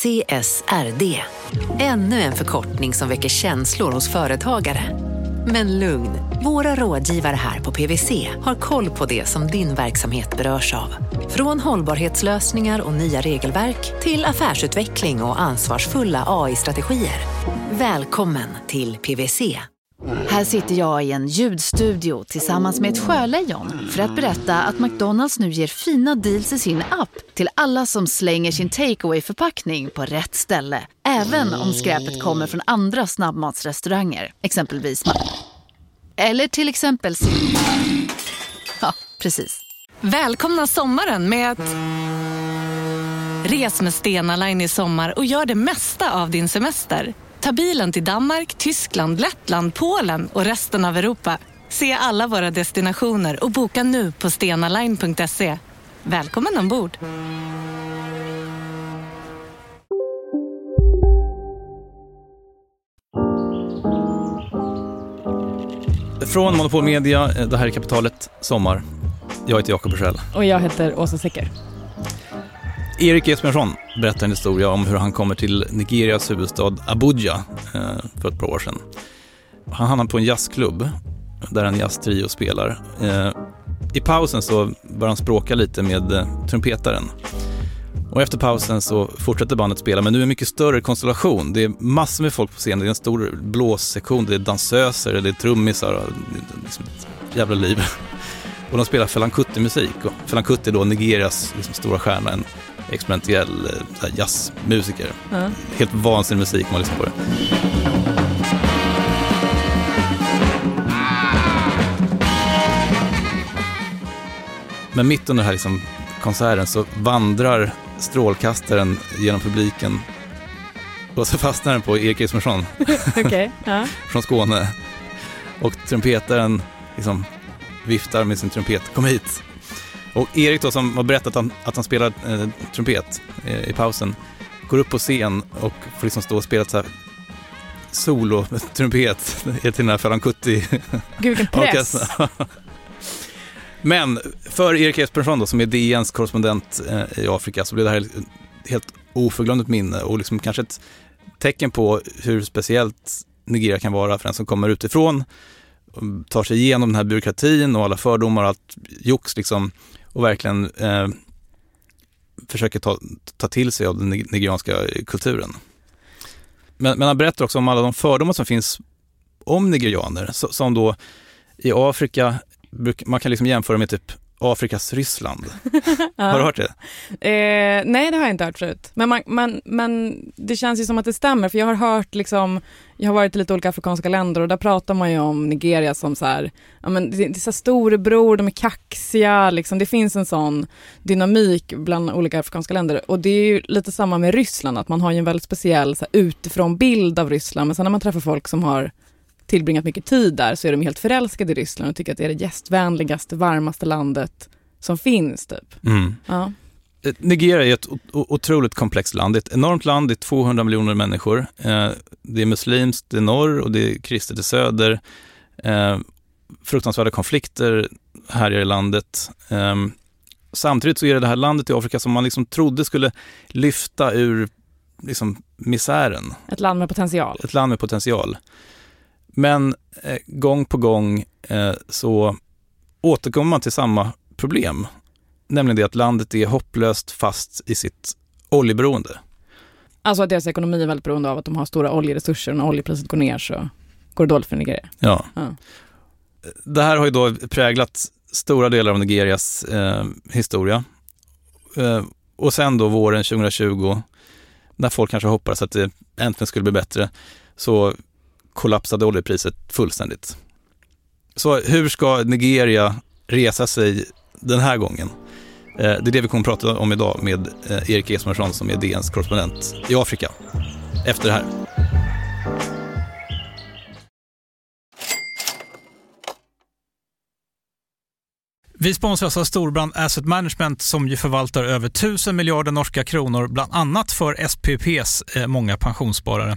CSRD. Ännu en förkortning som väcker känslor hos företagare. Men lugn, våra rådgivare här på PWC har koll på det som din verksamhet berörs av. Från hållbarhetslösningar och nya regelverk till affärsutveckling och ansvarsfulla AI-strategier. Välkommen till PWC. Här sitter jag i en ljudstudio tillsammans med ett sjölejon för att berätta att McDonalds nu ger fina deals i sin app till alla som slänger sin takeaway förpackning på rätt ställe. Även om skräpet kommer från andra snabbmatsrestauranger, exempelvis Eller till exempel Ja, precis. Välkomna sommaren med att... Res med Stena Line i sommar och gör det mesta av din semester. Ta bilen till Danmark, Tyskland, Lettland, Polen och resten av Europa. Se alla våra destinationer och boka nu på stenaline.se. Välkommen ombord! Från Monopol Media, det här är Kapitalet Sommar. Jag heter Jakob Bursell. Och jag heter Åsa Secker. Erik Esbjörnsson berättar en historia om hur han kommer till Nigerias huvudstad Abuja eh, för ett par år sedan. Han hamnar på en jazzklubb där en jazztrio spelar. Eh, I pausen så börjar han språka lite med eh, trumpetaren. Och efter pausen så fortsätter bandet spela, men nu är en mycket större konstellation. Det är massor med folk på scenen, det är en stor blåssektion, det är dansöser, det är trummisar, och det är liksom ett jävla liv. Och de spelar Felankuti-musik. Och Felankuti är då Nigerias liksom, stora stjärna, en experimentell eh, jazzmusiker. Mm. Helt vansinnig musik om man lyssnar på det. Men mitt under den här liksom konserten så vandrar strålkastaren genom publiken och så fastnar den på Erik Ismarsson okay, ja. från Skåne. Och trumpetaren liksom viftar med sin trumpet. Kom hit! Och Erik då som har berättat att han, att han spelar eh, trumpet eh, i pausen, går upp på scen och får liksom stå och spela så här solo-trumpet till den här Ferran Kutti. Gud vilken press! Men för Erik Esbjörnsson då, som är DNs korrespondent eh, i Afrika, så blev det här ett helt oförglömligt minne och liksom kanske ett tecken på hur speciellt Nigeria kan vara för den som kommer utifrån, tar sig igenom den här byråkratin och alla fördomar och allt jox liksom och verkligen eh, försöker ta, ta till sig av den nigerianska kulturen. Men, men han berättar också om alla de fördomar som finns om nigerianer, som då i Afrika, man kan liksom jämföra med typ Afrikas Ryssland. ja. Har du hört det? Eh, nej, det har jag inte hört förut. Men, man, man, men det känns ju som att det stämmer, för jag har hört liksom, jag har varit i lite olika afrikanska länder och där pratar man ju om Nigeria som så här, ja men det, det är så storebror, de är kaxiga, liksom, det finns en sån dynamik bland olika afrikanska länder. Och det är ju lite samma med Ryssland, att man har ju en väldigt speciell så här, utifrån bild av Ryssland, men sen när man träffar folk som har tillbringat mycket tid där så är de helt förälskade i Ryssland och tycker att det är det gästvänligaste, varmaste landet som finns. Typ. Mm. Ja. Eh, Nigeria är ett otroligt komplext land. Det är ett enormt land, det är 200 miljoner människor. Eh, det är muslimskt i norr och det är kristet i söder. Eh, fruktansvärda konflikter här i landet. Samtidigt så är det det här landet i Afrika som man liksom trodde skulle lyfta ur liksom misären. Ett land med potential. Ett land med potential. Men eh, gång på gång eh, så återkommer man till samma problem. Nämligen det att landet är hopplöst fast i sitt oljeberoende. Alltså att deras ekonomi är väldigt beroende av att de har stora oljeresurser och när oljepriset går ner så går det dåligt för Nigeria. Ja. ja. Det här har ju då präglat stora delar av Nigerias eh, historia. Eh, och sen då våren 2020, när folk kanske hoppades att det äntligen skulle bli bättre, så kollapsade oljepriset fullständigt. Så hur ska Nigeria resa sig den här gången? Eh, det är det vi kommer att prata om idag med eh, Erik Esmarsson som är DNs korrespondent i Afrika. Efter det här. Vi sponsras av Storbrand Asset Management som ju förvaltar över 1000 miljarder norska kronor, bland annat för SPPs eh, många pensionssparare.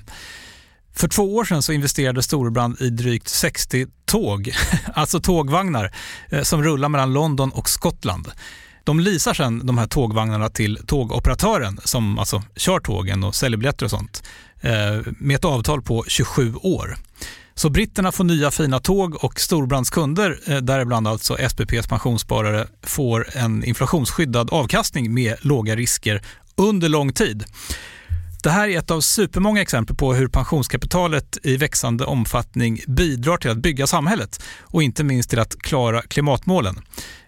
För två år sedan så investerade Storebrand i drygt 60 tåg, alltså tågvagnar, eh, som rullar mellan London och Skottland. De leasar sedan de här tågvagnarna till tågoperatören som alltså kör tågen och säljer biljetter och sånt eh, med ett avtal på 27 år. Så britterna får nya fina tåg och storbrandskunder, kunder, eh, däribland alltså SPPs pensionssparare, får en inflationsskyddad avkastning med låga risker under lång tid. Det här är ett av supermånga exempel på hur pensionskapitalet i växande omfattning bidrar till att bygga samhället och inte minst till att klara klimatmålen.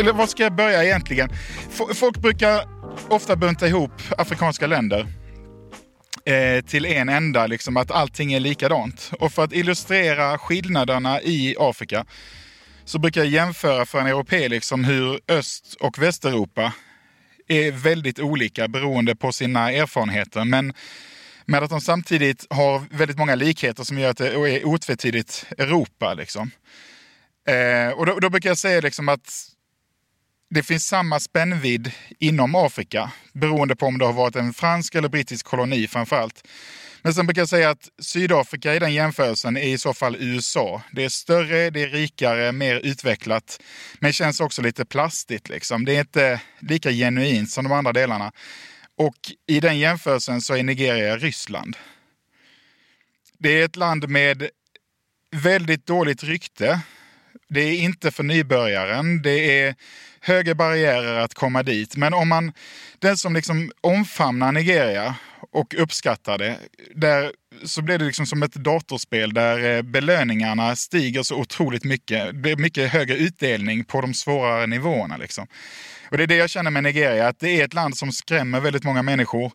Eller var ska jag börja egentligen? Folk brukar ofta bunta ihop afrikanska länder eh, till en enda, liksom att allting är likadant. Och för att illustrera skillnaderna i Afrika så brukar jag jämföra för en europé liksom hur Öst och Västeuropa är väldigt olika beroende på sina erfarenheter. Men med att de samtidigt har väldigt många likheter som gör att det är otvetydigt Europa. Liksom. Eh, och då, då, brukar jag säga liksom att det finns samma spännvidd inom Afrika beroende på om det har varit en fransk eller brittisk koloni framför allt. Men sen brukar jag säga att Sydafrika i den jämförelsen är i så fall USA. Det är större, det är rikare, mer utvecklat, men känns också lite plastigt. Liksom. Det är inte lika genuint som de andra delarna. Och i den jämförelsen så är Nigeria Ryssland. Det är ett land med väldigt dåligt rykte. Det är inte för nybörjaren. Det är höga barriärer att komma dit. Men om man, den som liksom omfamnar Nigeria och uppskattar det, där, så blir det liksom som ett datorspel där eh, belöningarna stiger så otroligt mycket. Det blir mycket högre utdelning på de svårare nivåerna. Liksom. Och det är det jag känner med Nigeria, att det är ett land som skrämmer väldigt många människor.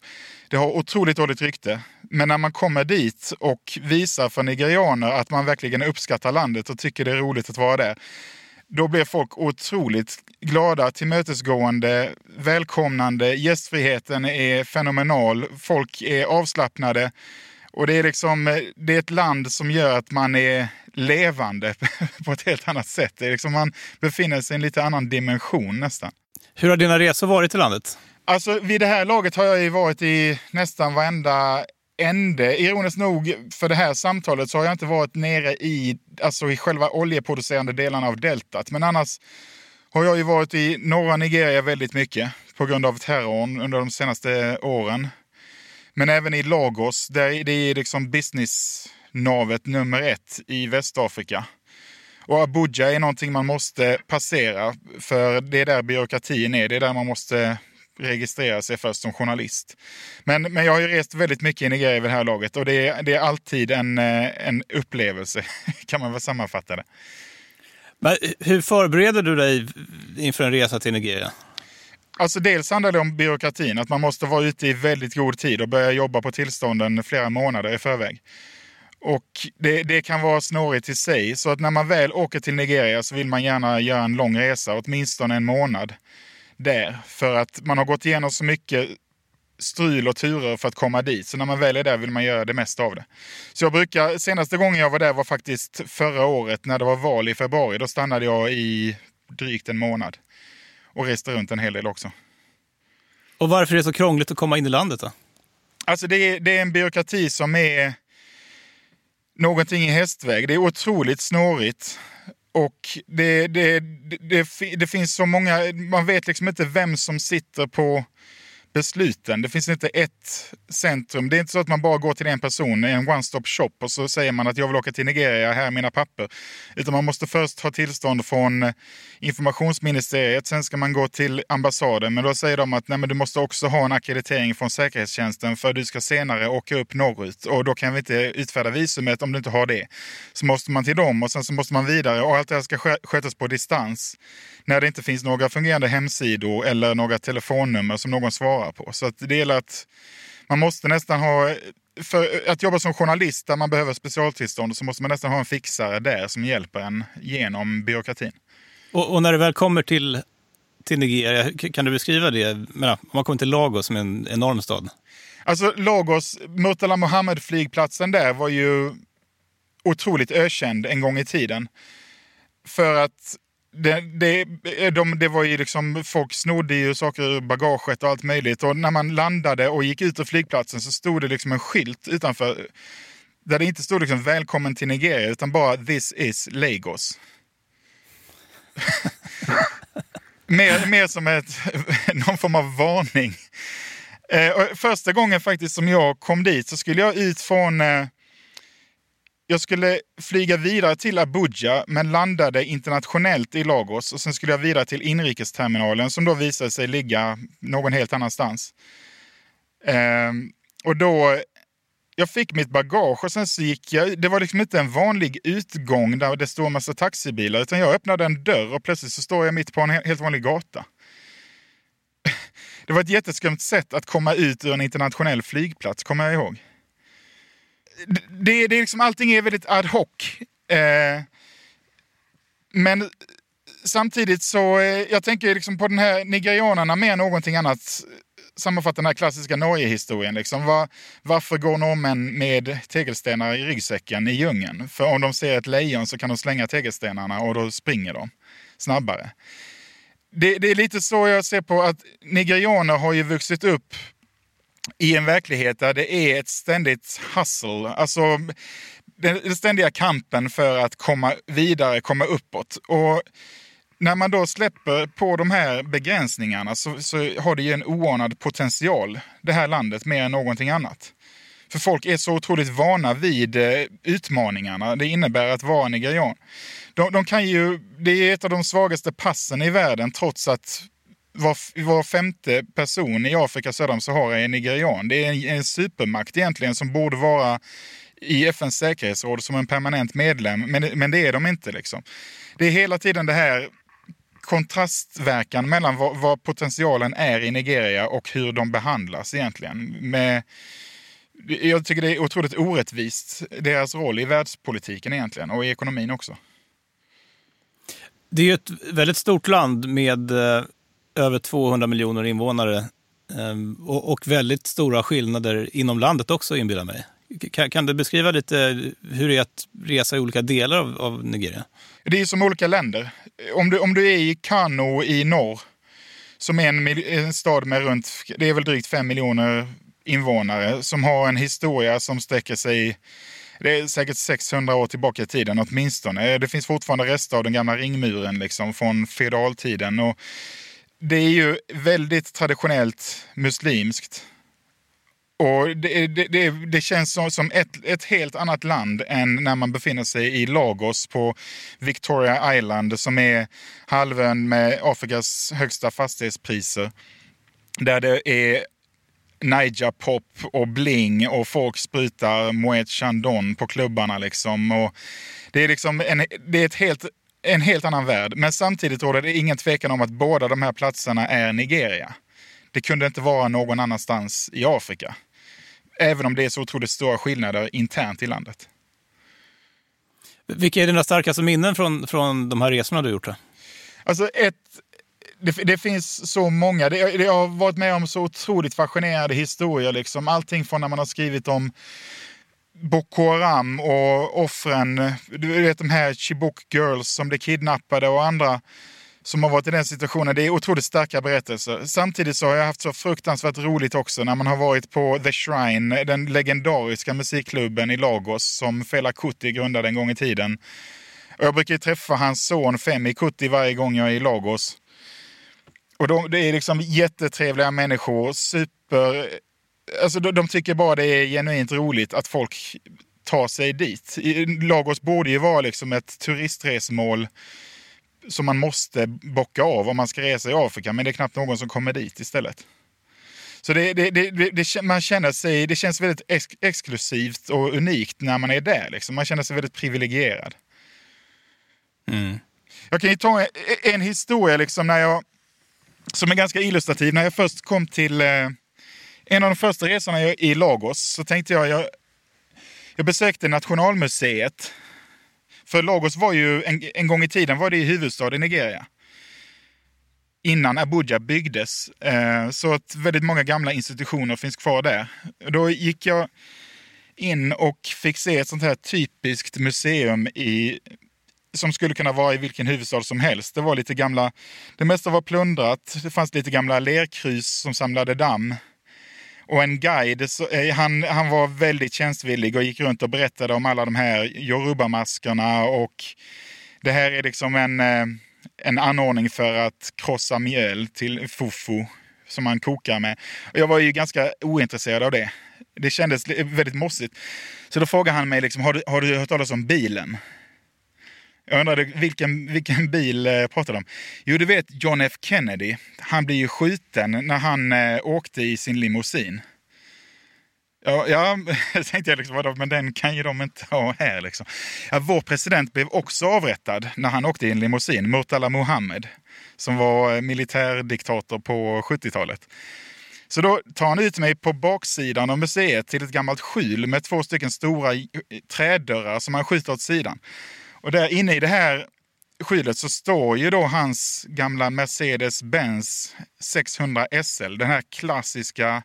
Det har otroligt dåligt rykte. Men när man kommer dit och visar för nigerianer att man verkligen uppskattar landet och tycker det är roligt att vara där, då blir folk otroligt glada, tillmötesgående, välkomnande. Gästfriheten är fenomenal. Folk är avslappnade. Och det är, liksom, det är ett land som gör att man är levande på ett helt annat sätt. Det är liksom man befinner sig i en lite annan dimension nästan. Hur har dina resor varit i landet? Alltså vid det här laget har jag ju varit i nästan varenda ände. Ironiskt nog för det här samtalet så har jag inte varit nere i, alltså i själva oljeproducerande delarna av deltat. Men annars har jag ju varit i norra Nigeria väldigt mycket på grund av terrorn under de senaste åren. Men även i Lagos, där det är liksom business-navet nummer ett i Västafrika. Och Abuja är någonting man måste passera, för det är där byråkratin är. Det är där man måste registrera sig först som journalist. Men, men jag har ju rest väldigt mycket i Nigeria vid det här laget och det är, det är alltid en, eh, en upplevelse, kan man väl sammanfatta det. Men hur förbereder du dig inför en resa till Nigeria? Alltså dels handlar det om byråkratin, att man måste vara ute i väldigt god tid och börja jobba på tillstånden flera månader i förväg. Och det, det, kan vara snårigt i sig, så att när man väl åker till Nigeria så vill man gärna göra en lång resa, åtminstone en månad där. För att man har gått igenom så mycket strul och turer för att komma dit. Så när man väl är där vill man göra det mesta av det. Så jag brukar, senaste gången jag var där var faktiskt förra året när det var val i februari. Då stannade jag i drygt en månad. Och reste runt en hel del också. Och varför är det så krångligt att komma in i landet då? Alltså det är, det är en byråkrati som är någonting i hästväg. Det är otroligt snårigt. Och det, det, det, det, finns så många, man vet liksom inte vem som sitter på, besluten. Det finns inte ett centrum. Det är inte så att man bara går till en person, en one-stop shop och så säger man att jag vill åka till Nigeria, här är mina papper. Utan man måste först ha tillstånd från informationsministeriet, sen ska man gå till ambassaden. Men då säger de att nej, men du måste också ha en akkreditering från säkerhetstjänsten för du ska senare åka upp norrut och då kan vi inte utfärda visumet om du inte har det. Så måste man till dem och sen så måste man vidare och allt det här ska skötas på distans när det inte finns några fungerande hemsidor eller några telefonnummer som någon svarar på. Så att det gäller att man måste nästan ha för att jobba som journalist där man behöver specialtillstånd så måste man nästan ha en fixare där som hjälper en genom byråkratin. Och, och när det väl kommer till, till Nigeria, kan du beskriva det? Men, om man kommer till Lagos som är en enorm stad. Alltså Lagos, Murtala Mohammed-flygplatsen där var ju otroligt ökänd en gång i tiden. För att det, det, eh, de, det var ju liksom, folk snodde ju saker ur bagaget och allt möjligt. Och när man landade och gick ut ur flygplatsen så stod det liksom en skylt utanför. Där det inte stod liksom välkommen till Nigeria utan bara this is Lagos. mer, mer som ett, någon form av varning. Eh, första gången faktiskt som jag kom dit så skulle jag ut från eh, jag skulle flyga vidare till Abuja men landade internationellt i Lagos och sen skulle jag vidare till inrikesterminalen som då visade sig ligga någon helt annanstans. Ehm, och då, jag fick mitt bagage och sen så gick jag, det var liksom inte en vanlig utgång där det står en massa taxibilar utan jag öppnade en dörr och plötsligt så står jag mitt på en helt vanlig gata. Det var ett jätteskumt sätt att komma ut ur en internationell flygplats, kommer jag ihåg det, det är liksom, allting är väldigt ad hoc. Eh, men samtidigt så, eh, jag tänker liksom på den här nigerianerna mer än någonting annat Sammanfatta den här klassiska Norge-historien. Liksom. Var, varför går norrmän med tegelstenar i ryggsäcken i djungeln? För om de ser ett lejon så kan de slänga tegelstenarna och då springer de snabbare. Det, det är lite så jag ser på att nigerianer har ju vuxit upp i en verklighet där det är ett ständigt hustle. Alltså den ständiga kampen för att komma vidare, komma uppåt. Och när man då släpper på de här begränsningarna så, så har det ju en oanad potential, det här landet, mer än någonting annat. För folk är så otroligt vana vid eh, utmaningarna det innebär att vara nigerian. De, de, kan ju, det är ett av de svagaste passen i världen trots att var, var femte person i Afrika söder om Sahara är nigerian. Det är en, en supermakt egentligen som borde vara i FNs säkerhetsråd som en permanent medlem, men, men det är de inte. Liksom. Det är hela tiden det här kontrastverkan mellan vad, vad, potentialen är i Nigeria och hur de behandlas egentligen. Med, jag tycker det är otroligt orättvist, deras roll i världspolitiken egentligen och i ekonomin också. Det är ju ett väldigt stort land med eh, över 200 miljoner invånare ehm, och, väldigt stora skillnader inom landet också inbillar mig. Kan, kan, du beskriva lite hur det är att resa i olika delar av, av Nigeria? Det är som olika länder. Om du, om du är i Kano i norr, som är en, en stad med runt, det är väl drygt fem miljoner invånare, som har en historia som sträcker sig det är säkert 600 år tillbaka i tiden åtminstone. Det finns fortfarande rester av den gamla ringmuren liksom, från feodaltiden. Och det är ju väldigt traditionellt muslimskt. Och det, det, det, det känns som, som ett, ett, helt annat land än när man befinner sig i Lagos på Victoria Island som är halvön med Afrikas högsta fastighetspriser. Där det är Niger pop och bling och folk sprutar Moet Chandon på klubbarna. Liksom. Och det, är liksom en, det är ett helt en helt annan värld. Men samtidigt råder det ingen tvekan om att båda de här platserna är Nigeria. Det kunde inte vara någon annanstans i Afrika. Även om det är så otroligt stora skillnader internt i landet. Vilka är dina starkaste minnen från, från de här resorna du gjort? Då? Alltså ett, det, det, finns så många. Det, jag har varit med om så otroligt fascinerande historier. Liksom. Allting från när man har skrivit om Boko Haram och offren, du vet de här Chibok Girls som blev kidnappade och andra som har varit i den situationen. Det är otroligt starka berättelser. Samtidigt så har jag haft så fruktansvärt roligt också när man har varit på The Shrine, den legendariska musikklubben i Lagos som Fela Kuti grundade en gång i tiden. Och jag brukar träffa hans son Femi Kuti varje gång jag är i Lagos. Och de, det är liksom jättetrevliga människor, super... Alltså de, de tycker bara det är genuint roligt att folk tar sig dit. Lagos borde ju vara liksom ett turistresmål som man måste bocka av om man ska resa i Afrika, men det är knappt någon som kommer dit istället. Så det, det, det, man känner sig, det känns väldigt ex, exklusivt och unikt när man är där. Liksom. Man känner sig väldigt privilegierad. Mm. Jag kan ju ta en, en historia liksom när jag, som är ganska illustrativ. När jag först kom till eh, en av de första resorna i Lagos så tänkte jag, jag, jag besökte Nationalmuseet. För Lagos var ju, en, en gång i tiden var det huvudstad i Nigeria innan Abuja byggdes. Eh, så att väldigt många gamla institutioner finns kvar där. Då gick jag in och fick se ett sånt här typiskt museum i, som skulle kunna vara i vilken huvudstad som helst. Det var lite gamla, det mesta var plundrat. Det fanns lite gamla lerkrus som samlade damm. Och en guide, eh, han, han var väldigt tjänstvillig och gick runt och berättade om alla de här Yoruba-maskerna och det här är liksom en eh, en anordning för att krossa mjöl till fufu som man kokar med. Och jag var ju ganska ointresserad av det. Det kändes väldigt mossigt. Så då frågade han mig, liksom, har, du, har du hört talas om bilen? Jag undrade vilken, vilken bil eh, jag pratade om? Jo, du vet John F Kennedy. Han blir ju skjuten när han eh, åkte i sin limousin. Ja, ja tänkte jag, liksom, vadå, men den kan ju de inte ha här. Liksom. Ja, vår president blev också avrättad när han åkte i en limousin, Murtala Mohammed, som var eh, militärdiktator på 70-talet. Så då tar han ut mig på baksidan av museet till ett gammalt skjul med två stycken stora eh, trädörrar som han skjuter åt sidan. Och där inne i det här skjulet så står ju då hans gamla Mercedes-Benz 600 SL, den här klassiska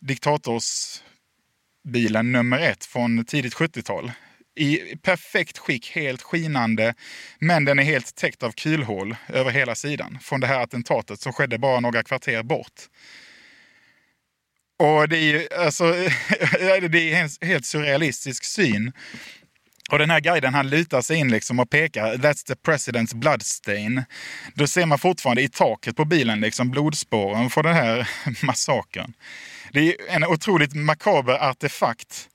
diktatorsbilen nummer ett från tidigt 70-tal. I perfekt skick, helt skinande, men den är helt täckt av kulhål över hela sidan från det här attentatet som skedde bara några kvarter bort. Och det är ju alltså, det är en helt surrealistisk syn. Och den här guiden han lutar sig in liksom och pekar, that's the president's bloodstain. Då ser man fortfarande i taket på bilen liksom blodspåren från den här massakern. Det är en otroligt makaber artefakt.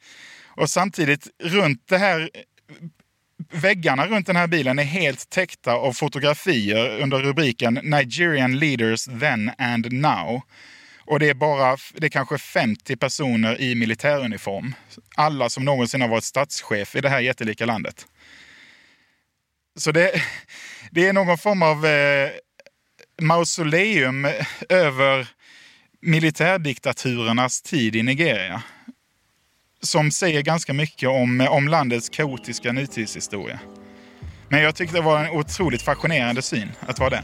Och samtidigt runt det här Väggarna runt den här bilen är helt täckta av fotografier under rubriken Nigerian leaders then and now. Och det är bara, det är kanske 50 personer i militäruniform. Alla som någonsin har varit statschef i det här jättelika landet. Så det, det är någon form av eh, mausoleum över militärdiktaturernas tid i Nigeria. Som säger ganska mycket om, om landets kaotiska nutidshistoria. Men jag tyckte det var en otroligt fascinerande syn att vara det.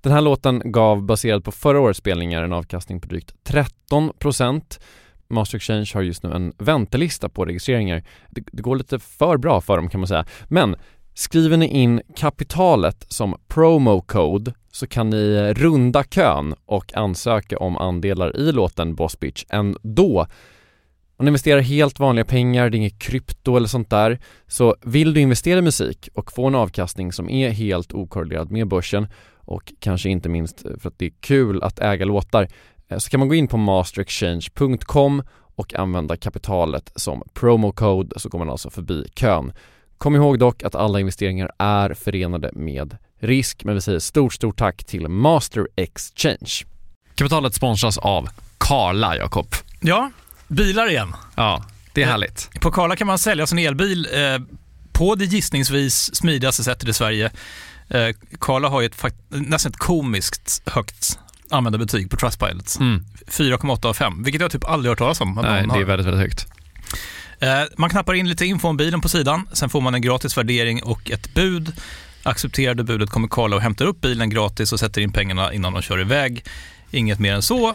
Den här låten gav baserat på förra årets spelningar en avkastning på drygt 13% Master Exchange har just nu en väntelista på registreringar. Det, det går lite för bra för dem kan man säga. Men Skriver ni in kapitalet som promo code så kan ni runda kön och ansöka om andelar i låten Boss Bitch ändå. Om ni investerar helt vanliga pengar, det är inget krypto eller sånt där, så vill du investera i musik och få en avkastning som är helt okorrelerad med börsen och kanske inte minst för att det är kul att äga låtar eh, så kan man gå in på masterexchange.com och använda kapitalet som promo code så går man alltså förbi kön. Kom ihåg dock att alla investeringar är förenade med risk, men vi säger stort, stort tack till Master Exchange. Kapitalet sponsras av Karla, Jakob. Ja, bilar igen. Ja, det är härligt. På Karla kan man sälja sin elbil eh, på det gissningsvis smidigaste sättet i Sverige. Eh, Karla har ju ett nästan ett komiskt högt användarbetyg på Trustpilot. Mm. 4,8 av 5, vilket jag typ aldrig hört talas om. Nej, det är väldigt, väldigt högt. Eh, Man knappar in lite info om bilen på sidan, sen får man en gratis värdering och ett bud. Accepterar du budet kommer Karla och hämtar upp bilen gratis och sätter in pengarna innan de kör iväg. Inget mer än så.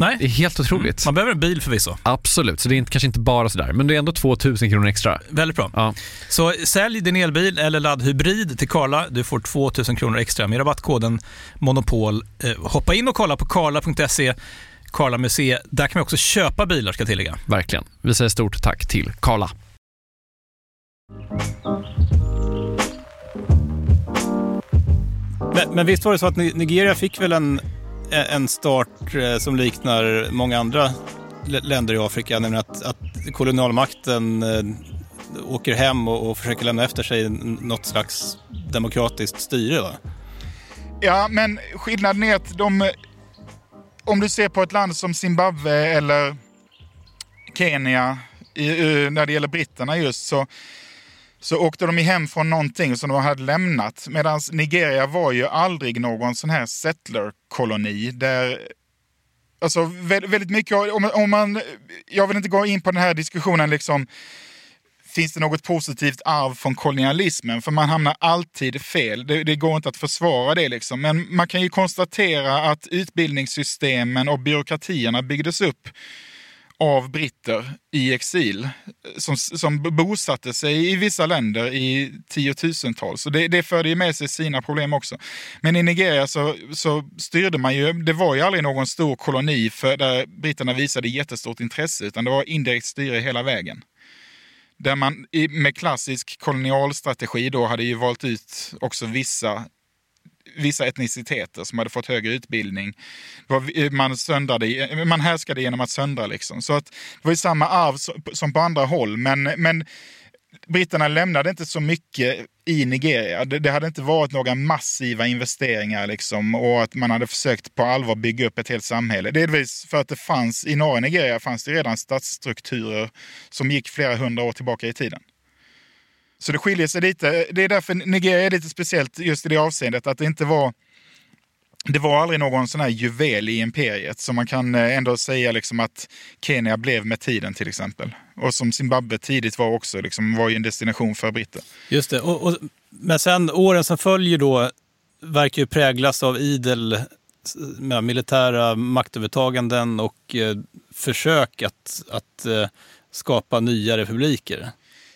Det är Nej, helt otroligt. man behöver en bil förvisso. Absolut, så det är inte, kanske inte bara sådär, men det är ändå 2000 kronor extra. Väldigt bra. Ja. Så sälj din elbil eller laddhybrid till Karla. Du får 2000 kronor extra med rabattkoden Monopol. Eh, hoppa in och kolla på karla.se, Karla C. Där kan man också köpa bilar ska jag tillägga. Verkligen. Vi säger stort tack till Karla. Men, men visst var det så att Ni- Nigeria fick väl en, Eh, en start eh, som liknar många andra länder i Afrika, nämligen att, att kolonialmakten eh, åker hem och, och försöker lämna efter sig något slags demokratiskt styre. Va? Ja, men skillnaden är att de... Om du ser på ett land som Zimbabwe eller Kenya, i, när det gäller britterna just, så, så åkte de ju hem från någonting som de hade lämnat. Medan Nigeria var ju aldrig någon sån här settlerkoloni där Alltså väldigt mycket, om, om man, jag vill inte gå in på den här diskussionen liksom, finns det något positivt arv från kolonialismen? För man hamnar alltid fel. Det, det går inte att försvara det. Liksom. Men man kan ju konstatera att utbildningssystemen och byråkratierna byggdes upp av britter i exil som, som bosatte sig i vissa länder i tiotusentals. Så det, det förde ju med sig sina problem också. Men i Nigeria så, så styrde man ju, det var ju aldrig någon stor koloni för där britterna visade jättestort intresse, utan det var indirekt styre hela vägen där man med klassisk kolonialstrategi då hade ju valt ut också vissa vissa etniciteter som hade fått högre utbildning. Eh, man, söndrade, eh, man härskade genom att söndra. Liksom. Så att det var ju samma arv som- som på andra håll. Men, men britterna lämnade inte så mycket i Nigeria. Det, det hade inte varit några massiva investeringar liksom, och att man hade försökt på allvar bygga upp ett helt samhälle. Delvis för att det fanns i norra Nigeria fanns det redan stadsstrukturer som gick flera hundra år tillbaka i tiden. Så det skiljer sig lite. Det är därför Nigeria är lite speciellt just i det avseendet att det inte var det var aldrig någon sån här juvel i imperiet som man kan eh, ändå säga liksom att Kenya blev med tiden till exempel. Och som Zimbabwe tidigt var också, liksom, var ju en destination för britter. Just det. Och, och, men sen åren som följer då verkar ju präglas av idel med militära maktövertaganden och eh, försök att, att eh, skapa nya republiker.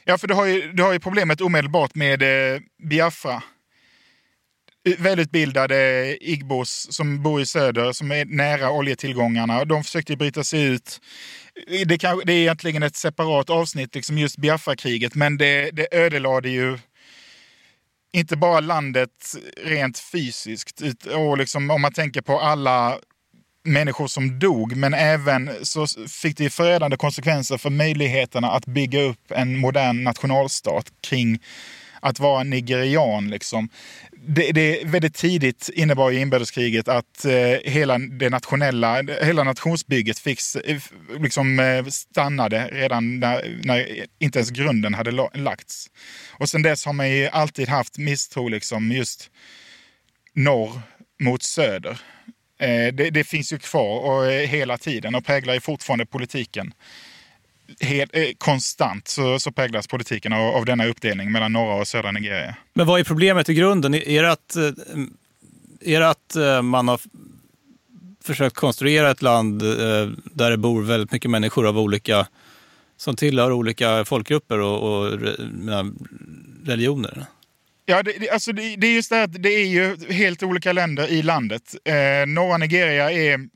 Ja, för du har ju, du har ju problemet omedelbart med eh, Biafra. Välutbildade Igbos som bor i söder, som är nära oljetillgångarna. De försökte bryta sig ut. Det, kan, det är egentligen ett separat avsnitt, liksom just Biafra-kriget, men det, det ödelade ju inte bara landet rent fysiskt, och liksom, om man tänker på alla människor som dog, men även så fick det förödande konsekvenser för möjligheterna att bygga upp en modern nationalstat kring att vara nigerian. Liksom. Det, det väldigt tidigt innebar ju inbördeskriget att eh, hela det nationella, hela nationsbygget fick, liksom, eh, stannade redan när, när inte ens grunden hade lagts. Och sen dess har man ju alltid haft misstro liksom, just norr mot söder. Eh, det, det finns ju kvar och, eh, hela tiden och präglar ju fortfarande politiken. Helt, eh, konstant så, så präglas politiken av, av denna uppdelning mellan norra och södra Nigeria. Men vad är problemet i grunden? Är det att, eh, är det att man har försökt konstruera ett land där det bor väldigt mycket människor av olika, som tillhör olika folkgrupper och, och religioner? Ja, det, det, alltså det, det är just det att det är ju helt olika länder i landet. Eh, norra Nigeria är...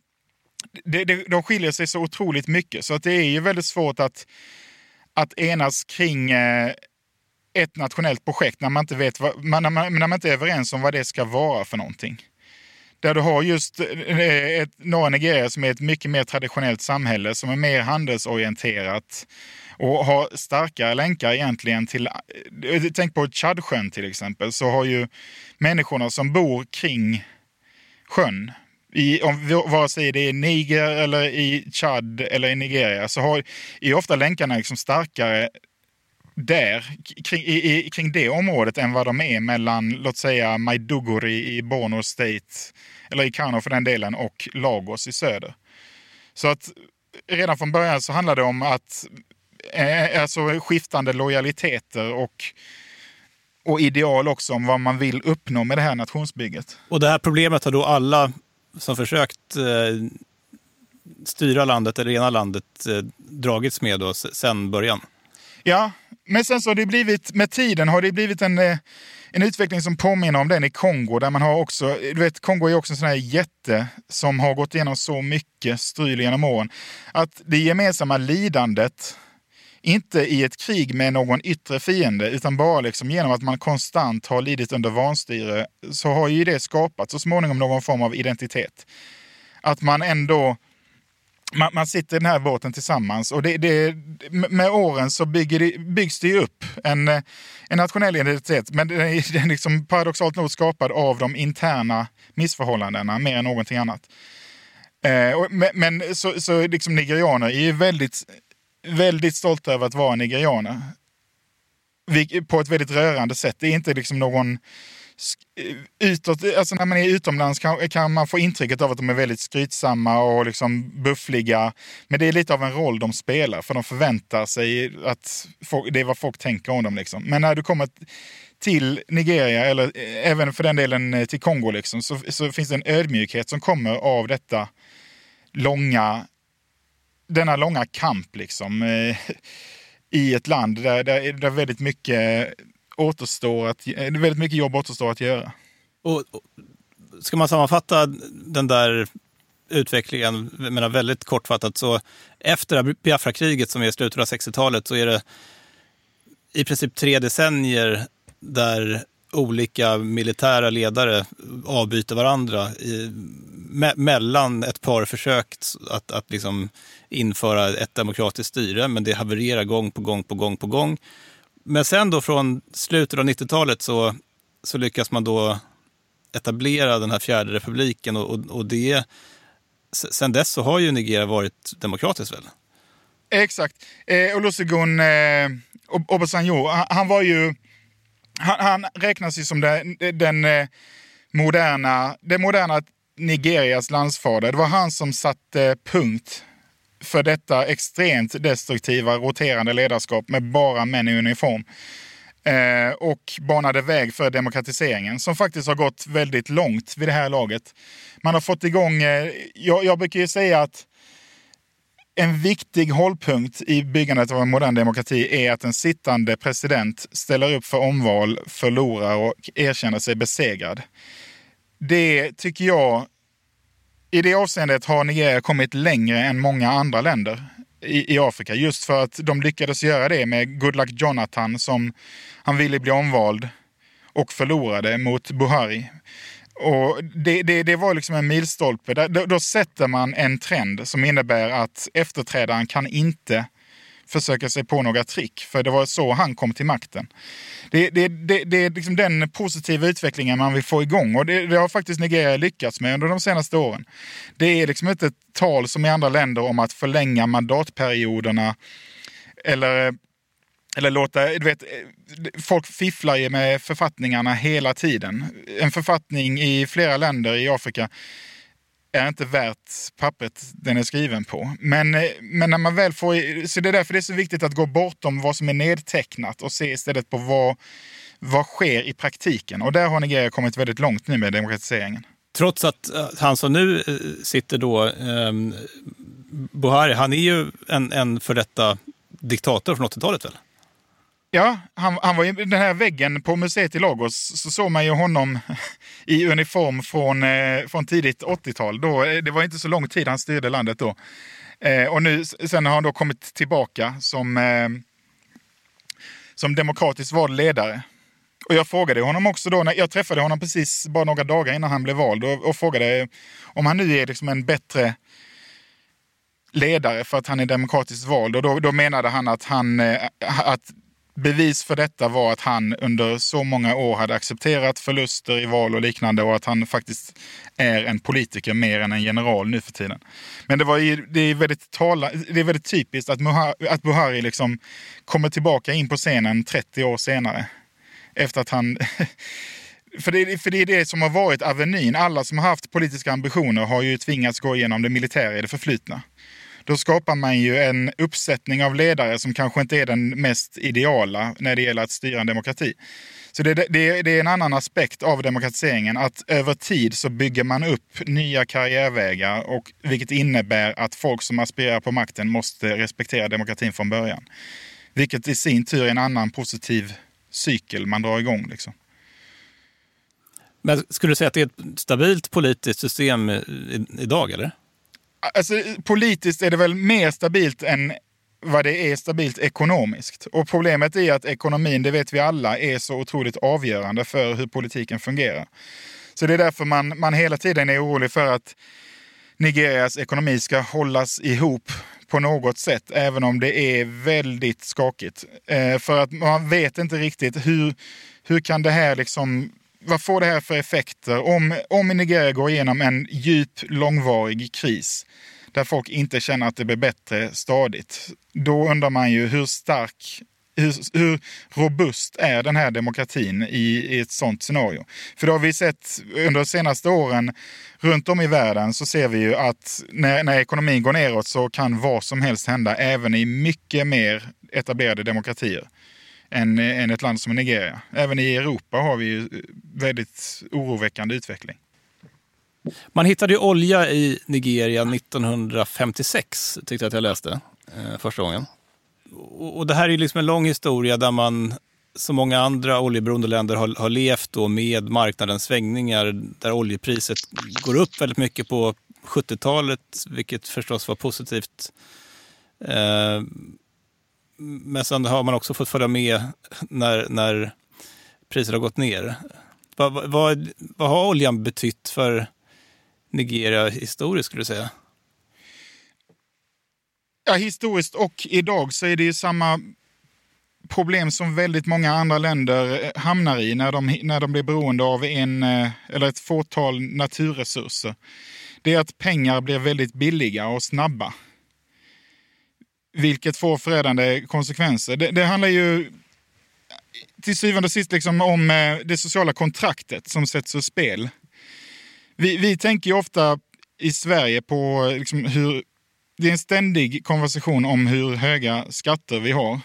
Det, det, de skiljer sig så otroligt mycket så att det är ju väldigt svårt att, att enas kring eh, ett nationellt projekt när man, inte vet vad, när, man, när man inte är överens om vad det ska vara för någonting. Där du har just eh, ett norra Nigeria som är ett mycket mer traditionellt samhälle som är mer handelsorienterat och har starkare länkar egentligen till, eh, tänk på Tjadsjön till exempel, så har ju människorna som bor kring sjön, i, om, vare sig det är Niger eller i Tchad eller i Nigeria, så har, är ofta länkarna liksom starkare där, kring, i, kring det området än vad de är mellan, låt säga Maiduguri i Borno State, eller i Kano för den delen, och Lagos i söder. Så att redan från början så handlar det om att alltså skiftande lojaliteter och, och ideal också om vad man vill uppnå med det här nationsbygget. Och det här problemet har då alla som försökt eh, styra landet eller ena landet eh, dragits med då sedan början? Ja, men sen så har det blivit, med tiden har det blivit en, eh, en utveckling som påminner om den i Kongo. Där man har också, du vet, Kongo är också en sån här jätte som har gått igenom så mycket stryl genom åren. Att det gemensamma lidandet, inte i ett krig med någon yttre fiende, utan bara liksom genom att man konstant har lidit under vanstyre, så har ju det skapat så småningom någon form av identitet. Att man ändå man, man, sitter i den här båten tillsammans och det, det, med åren så bygger det, byggs det ju upp en, eh, en nationell identitet. Men den är, den är liksom paradoxalt nog skapad av de interna missförhållandena mer än någonting annat. Eh, och, men men så, så liksom nigerianer är ju väldigt, väldigt stolta över att vara nigerianer. På ett väldigt rörande sätt. Det är inte liksom någon utåt, alltså när man är utomlands kan, kan, man få intrycket av att de är väldigt skrytsamma och liksom buffliga. Men det är lite av en roll de spelar, för de förväntar sig att folk, det är vad folk tänker om dem. Liksom. Men när du kommer till Nigeria, eller eh, även för den delen eh, till Kongo, liksom, så, så finns det en ödmjukhet som kommer av detta långa, denna långa kamp liksom, eh, i ett land där, där, där väldigt mycket återstår att, eh, väldigt mycket jobb återstår att göra. Och, och, ska man sammanfatta den där utvecklingen, menar väldigt kortfattat, så efter Biafra-kriget som är slutet av 60-talet så är det i princip tre decennier där olika militära ledare avbyter varandra i, me, mellan ett par försök att, att liksom införa ett demokratiskt styre, men det havererar gång på gång på gång på gång. Men sen då från slutet av 90-talet så, så lyckas man då etablera den här fjärde republiken och, och, och det, sen dess så har ju Nigeria varit demokratiskt väl? Exakt. Eh, Olusegun eh, Obasanjo, han, han, var ju, han, han räknas ju som den, den eh, moderna, det moderna Nigerias landsfader. Det var han som satte punkt för detta extremt destruktiva roterande ledarskap med bara män i uniform. Eh, och banade väg för demokratiseringen som faktiskt har gått väldigt långt vid det här laget. Man har fått igång, eh, jag, jag brukar ju säga att en viktig hållpunkt i byggandet av en modern demokrati är att en sittande president ställer upp för omval, förlorar och erkänner sig besegrad. Det tycker jag i det avseendet har Nigeria kommit längre än många andra länder i, i, Afrika. Just för att de lyckades göra det med Goodluck Jonathan som han ville bli omvald och förlorade mot Buhari. Och det, det, det var liksom en milstolpe. Då, då sätter man en trend som innebär att efterträdaren kan inte försöka sig på några trick, för det var så han kom till makten. Det, det, det, det är liksom den positiva utvecklingen man vill få igång och det, det, har faktiskt Nigeria lyckats med under de senaste åren. Det är liksom inte ett tal som i andra länder om att förlänga mandatperioderna eller eller låta, du vet, folk fifflar ju med författningarna hela tiden. En författning i flera länder i Afrika är inte värt pappret den är skriven på. Men, eh, men när man väl får... Så det är därför det är så viktigt att gå bortom vad som är nedtecknat och se istället på vad, vad sker i praktiken. Och där har Nigeria kommit väldigt långt nu med demokratiseringen. Trots att eh, han som nu eh, sitter då, eh, Buhari, han är ju en, en för detta diktator från 80-talet väl? Ja, han, han var i den här väggen på museet i Lagos så såg man ju honom i uniform från, eh, från tidigt 80-tal. Då, eh, det var inte så lång tid han styrde landet då. Eh, och nu, sen har han då kommit tillbaka som, eh, som demokratiskt vald ledare. Och jag frågade honom också då, när jag träffade honom precis bara några dagar innan han blev vald och, och frågade om han nu är liksom en bättre ledare för att han är demokratiskt vald. Och då, då menade han att, han, eh, att bevis för detta var att han under så många år hade accepterat förluster i val och liknande och att han faktiskt är en politiker mer än en general nu för tiden. Men det, var ju, det, är, väldigt tala, det är väldigt typiskt att, Buhari, att Buhari liksom kommer tillbaka in på scenen 30 år senare. Efter att han... För det, för det är det som har varit avenyn. Alla som har haft politiska ambitioner har ju tvingats gå igenom det militära i det förflutna då skapar man ju en uppsättning av ledare som kanske inte är den mest ideala när det gäller att styra en demokrati. Så det, det, det, är en annan aspekt av demokratiseringen, att över tid så bygger man upp nya karriärvägar, och, vilket innebär att folk som aspirerar på makten måste respektera demokratin från början. Vilket i sin tur är en annan positiv cykel man drar igång. Liksom. Men skulle du säga att det är ett stabilt politiskt system idag, eller? Alltså, politiskt är det väl mer stabilt än vad det är stabilt ekonomiskt. Och problemet är att ekonomin, det vet vi alla, är så otroligt avgörande för hur politiken fungerar. Så det är därför man, man hela tiden är orolig för att Nigerias ekonomi ska hållas ihop på något sätt, även om det är väldigt skakigt. Eh, för att man vet inte riktigt hur, hur kan det här liksom vad får det här för effekter om, om Nigeria går igenom en djup, långvarig kris där folk inte känner att det blir bättre stadigt? Då undrar man ju hur stark hur, hur, robust är den här demokratin i, i, ett sånt scenario? För det har vi sett under de senaste åren runt om i världen så ser vi ju att när, när ekonomin går neråt så kan vad som helst hända även i mycket mer etablerade demokratier än, än ett land som Nigeria. Även i Europa har vi ju eh, väldigt oroväckande utveckling. Man hittade ju olja i Nigeria 1956, tyckte jag att jag läste eh, första gången. Och, och det här är liksom en lång historia där man, som många andra oljeberoende länder, har, har levt då med marknadens svängningar där oljepriset går upp väldigt mycket på 70-talet, vilket förstås var positivt. Eh, men sen har man också fått följa med när, när priset har gått ner. Vad, vad, vad har oljan betytt för Nigeria historiskt skulle du säga? Ja, historiskt och idag så är det ju samma problem som väldigt många andra länder eh, hamnar i när de, när de blir beroende av en eh, eller ett fåtal naturresurser. Det är att pengar blir väldigt billiga och snabba. Vilket får förödande konsekvenser. Det, det handlar ju till syvende och sist liksom om eh, det sociala kontraktet som sätts ur spel. Vi, vi tänker ju ofta i Sverige på eh, liksom hur... Det är en ständig konversation om hur höga skatter vi har.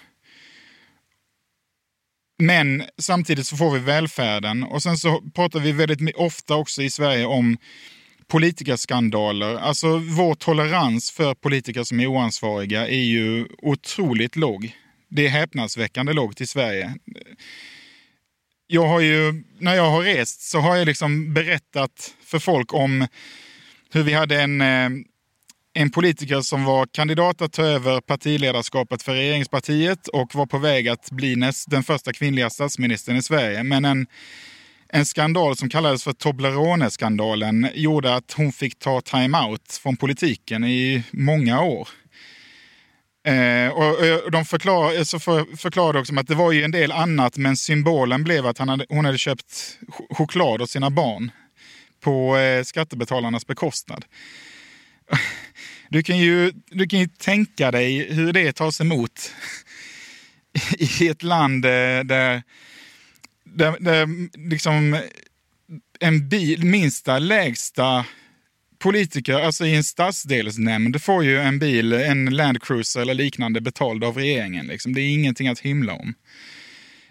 Men samtidigt så får vi välfärden och sen så pratar vi väldigt ofta också i Sverige om politikerskandaler. Alltså vår tolerans för politiker som är oansvariga är ju otroligt låg. Det är häpnadsväckande lågt i Sverige. Jag har ju, när jag har rest så har jag liksom berättat för folk om hur vi hade en, eh, en politiker som var kandidat att ta över partiledarskapet för regeringspartiet och var på väg att bli näst, den första kvinnliga statsministern i Sverige. Men en en skandal som kallades för Toblerone-skandalen gjorde att hon fick ta time-out från politiken i många år. Eh, och, eh, och, de förklar, eh, så för, förklarade också att det var ju en del annat, men symbolen blev att han hade, hon hade köpt choklad åt sina barn på eh, skattebetalarnas bekostnad. Du kan, ju, du kan ju tänka dig hur det tas emot i ett land eh, där där, där liksom en bil, minsta lägsta politiker, alltså i en stadsdelsnämnd, får ju en bil, en Landcruiser eller liknande betald av regeringen. Liksom. Det är ingenting att himla om.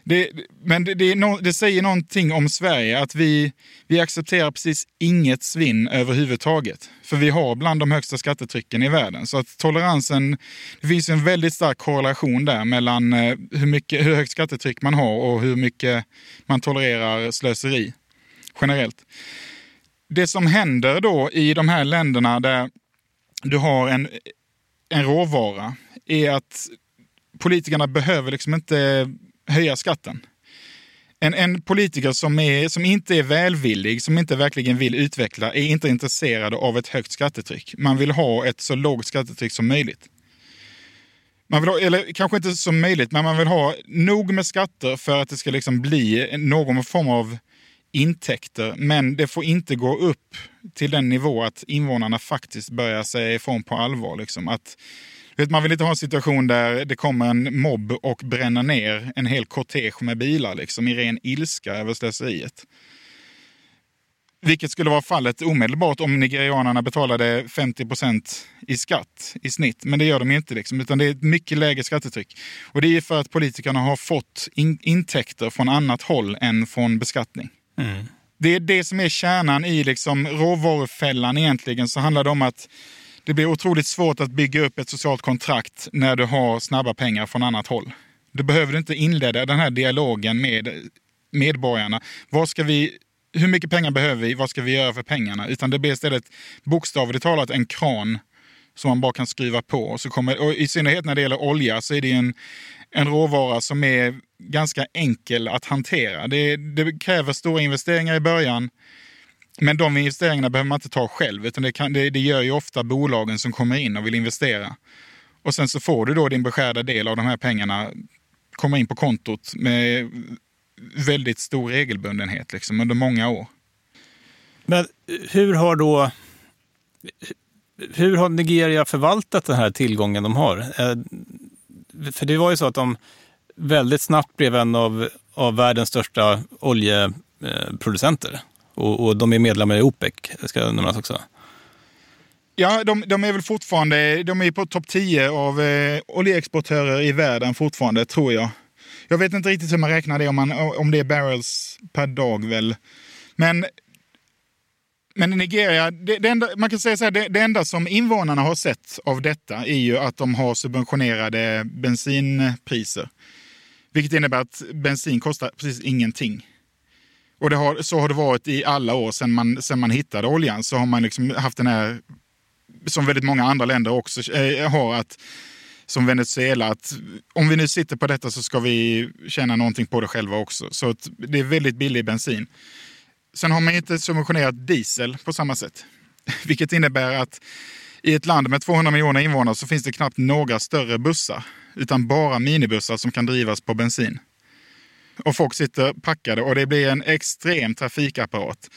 Det, men det, det, no, det, säger någonting om Sverige, att vi, vi accepterar precis inget svinn överhuvudtaget. För vi har bland de högsta skattetrycken i världen. Så att toleransen, det finns en väldigt stark korrelation där mellan eh, hur, mycket, hur högt skattetryck man har och hur mycket man tolererar slöseri generellt. Det som händer då i de här länderna där du har en, en råvara är att politikerna behöver liksom inte höja skatten. En, en politiker som, är, som inte är välvillig, som inte verkligen vill utveckla, är inte intresserad av ett högt skattetryck. Man vill ha ett så lågt skattetryck som möjligt. Man vill ha, eller kanske inte som möjligt, men man vill ha nog med skatter för att det ska liksom bli någon form av intäkter. Men det får inte gå upp till den nivå att invånarna faktiskt börjar säga ifrån på allvar. Liksom. Att Vet, man vill inte ha en situation där det kommer en mobb och bränner ner en hel kortege med bilar liksom, i ren ilska över slöseriet. Vilket skulle vara fallet omedelbart om nigerianerna betalade 50 procent i skatt i snitt. Men det gör de inte, liksom, utan det är ett mycket lägre skattetryck. Och det är för att politikerna har fått in intäkter från annat håll än från beskattning. Mm. Det är det som är kärnan i liksom råvarufällan egentligen. Så handlar det om att det blir otroligt svårt att bygga upp ett socialt kontrakt när du har snabba pengar från annat håll. Du behöver inte inleda den här dialogen med medborgarna. Vad ska vi, hur mycket pengar behöver vi? Vad ska vi göra för pengarna? Utan det blir istället bokstavligt talat en kran som man bara kan skruva på. Och så kommer, och I synnerhet när det gäller olja så är det en, en råvara som är ganska enkel att hantera. Det, det kräver stora investeringar i början. Men de investeringarna behöver man inte ta själv, utan det, kan, det, det gör ju ofta bolagen som kommer in och vill investera. Och sen så får du då din beskärda del av de här pengarna komma in på kontot med väldigt stor regelbundenhet liksom, under många år. Men hur har då hur har Nigeria förvaltat den här tillgången de har? Eh, för det var ju så att de väldigt snabbt blev en av, av världens största oljeproducenter. Och, och de är medlemmar i OPEC, ska nämnas också. Ja, de, de, är väl fortfarande de är på topp 10 av eh, oljeexportörer i världen fortfarande, tror jag. Jag vet inte riktigt hur man räknar det, om, man, om det är barrels per dag väl. Men, men Nigeria, det, det enda, man kan säga så här, det, det, enda som invånarna har sett av detta är ju att de har subventionerade bensinpriser. Vilket innebär att bensin kostar precis ingenting. Och det har, så har det varit i alla år sedan man, sedan man hittade oljan. Så har man liksom haft den här, som väldigt många andra länder också eh, har, att som Venezuela, att om vi nu sitter på detta så ska vi tjäna någonting på det själva också. Så det är väldigt billig bensin. Sen har man inte subventionerat diesel på samma sätt. Vilket innebär att i ett land med 200 miljoner invånare så finns det knappt några större bussar. Utan bara minibussar som kan drivas på bensin och folk sitter packade och det blir en extrem trafikapparat.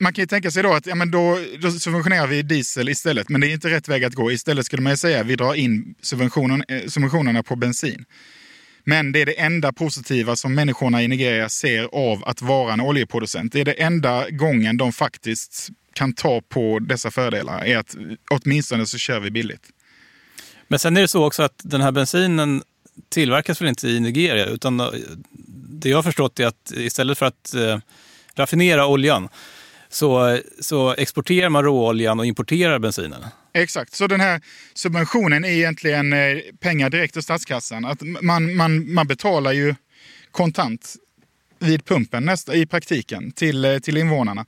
Man kan ju tänka sig då att ja, men då, då subventionerar vi diesel istället, men det är inte rätt väg att gå. Istället skulle man säga att vi drar in subventionen, eh, subventionerna på bensin. Men det är det enda positiva som människorna i Nigeria ser av att vara en oljeproducent. Det är det enda gången de faktiskt kan ta på dessa fördelar, är att åtminstone så kör vi billigt. Men sen är det så också att den här bensinen tillverkas väl inte i Nigeria, utan eh, det jag har förstått är att istället för att eh, raffinera oljan så, så exporterar man råoljan och importerar bensinen. Exakt, så den här subventionen är egentligen eh, pengar direkt till statskassan. Att man, man, man betalar ju kontant vid pumpen nästa, i praktiken till, eh, till invånarna.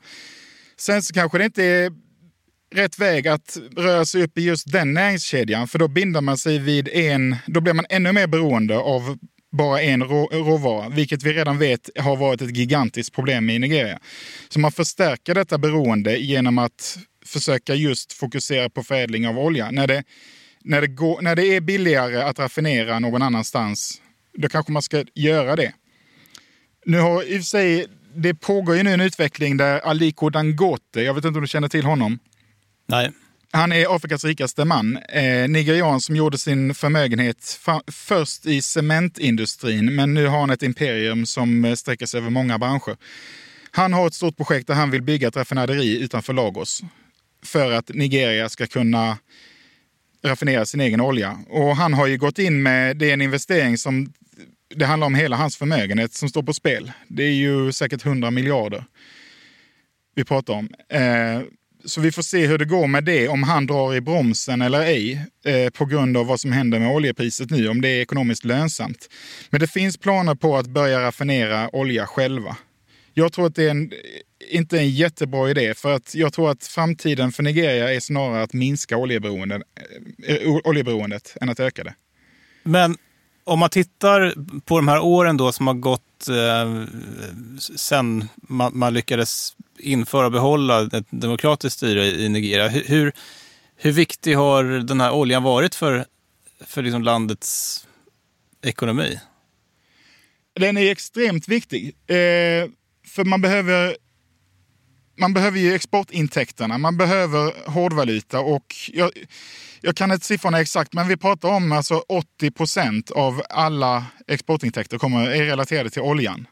Sen så kanske det inte är rätt väg att röra sig upp i just den näringskedjan, för då binder man sig vid en, då blir man ännu mer beroende av bara en rå, råvara, vilket vi redan vet har varit ett gigantiskt problem i Nigeria. Så man förstärker detta beroende genom att försöka just fokusera på förädling av olja. När det, när det, går, när det är billigare att raffinera någon annanstans, då kanske man ska göra det. Nu har i och för sig, det pågår ju nu en utveckling där Aliko Dangote, jag vet inte om du känner till honom? Nej. Han är Afrikas rikaste man. Eh, nigerian som gjorde sin förmögenhet först i cementindustrin, men nu har han ett imperium som eh, sträcker sig över många branscher. Han har ett stort projekt där han vill bygga ett raffinaderi utanför Lagos för att Nigeria ska kunna raffinera sin egen olja. Och han har ju gått in med, det är en investering som det handlar om hela hans förmögenhet som står på spel. Det är ju säkert 100 miljarder vi pratar om. Eh, så vi får se hur det går med det, om han drar i bromsen eller ej, eh, på grund av vad som händer med oljepriset nu, om det är ekonomiskt lönsamt. Men det finns planer på att börja raffinera olja själva. Jag tror att det är en, inte en jättebra idé, för att jag tror att framtiden för Nigeria är snarare att minska oljeberoendet, eh, oljeberoendet än att öka det. Men om man tittar på de här åren då som har gått eh, sen man, man, lyckades införa och behålla ett demokratiskt styre i Nigeria. Hur, hur viktig har den här oljan varit för, för liksom landets ekonomi? Den är extremt viktig. Eh, för man behöver man behöver ju exportintäkterna, man behöver hårdvaluta och jag, jag kan inte siffrorna exakt, men vi pratar om alltså 80 procent av alla exportintäkter kommer, är relaterade till oljan.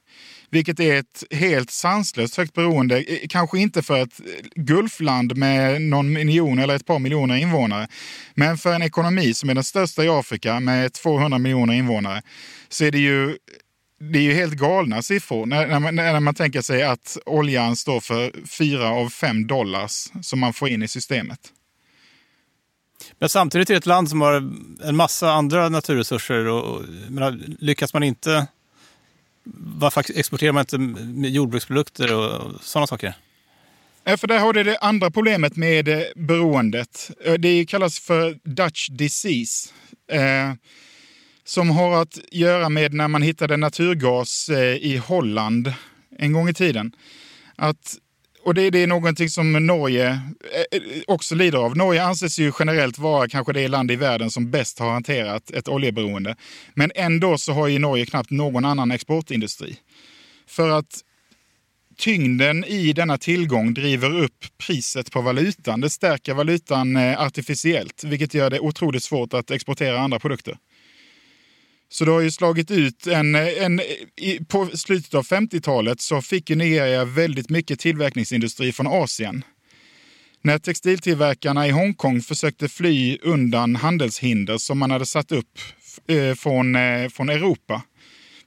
Vilket är ett helt sanslöst högt beroende. Kanske inte för ett Gulfland med någon miljon eller ett par miljoner invånare. Men för en ekonomi som är den största i Afrika med 200 miljoner invånare så är det ju det är ju helt galna siffror när, när, man, när man tänker sig att oljan står för fyra av fem dollars som man får in i systemet. Men samtidigt är det ett land som har en massa andra naturresurser och, menar, lyckas man inte varför exporterar man inte jordbruksprodukter och sådana saker? För där har du det andra problemet med eh, beroendet. Eh, det kallas för Dutch disease. Eh, som har att göra med när man hittade naturgas eh, i Holland en gång i tiden. Att och det, det, är någonting som Norge eh, eh, också lider av. Norge anses ju generellt vara kanske det land i världen som bäst har hanterat ett oljeberoende. Men ändå så har ju Norge knappt någon annan exportindustri. För att tyngden i denna tillgång driver upp priset på valutan. Det stärker valutan eh, artificiellt, vilket gör det otroligt svårt att exportera andra produkter. Så det har ju slagit ut en, en i, på slutet av 50-talet så fick ju Nigeria väldigt mycket tillverkningsindustri från Asien. När textiltillverkarna i Hongkong försökte fly undan handelshinder som man hade satt upp eh, från, eh, från Europa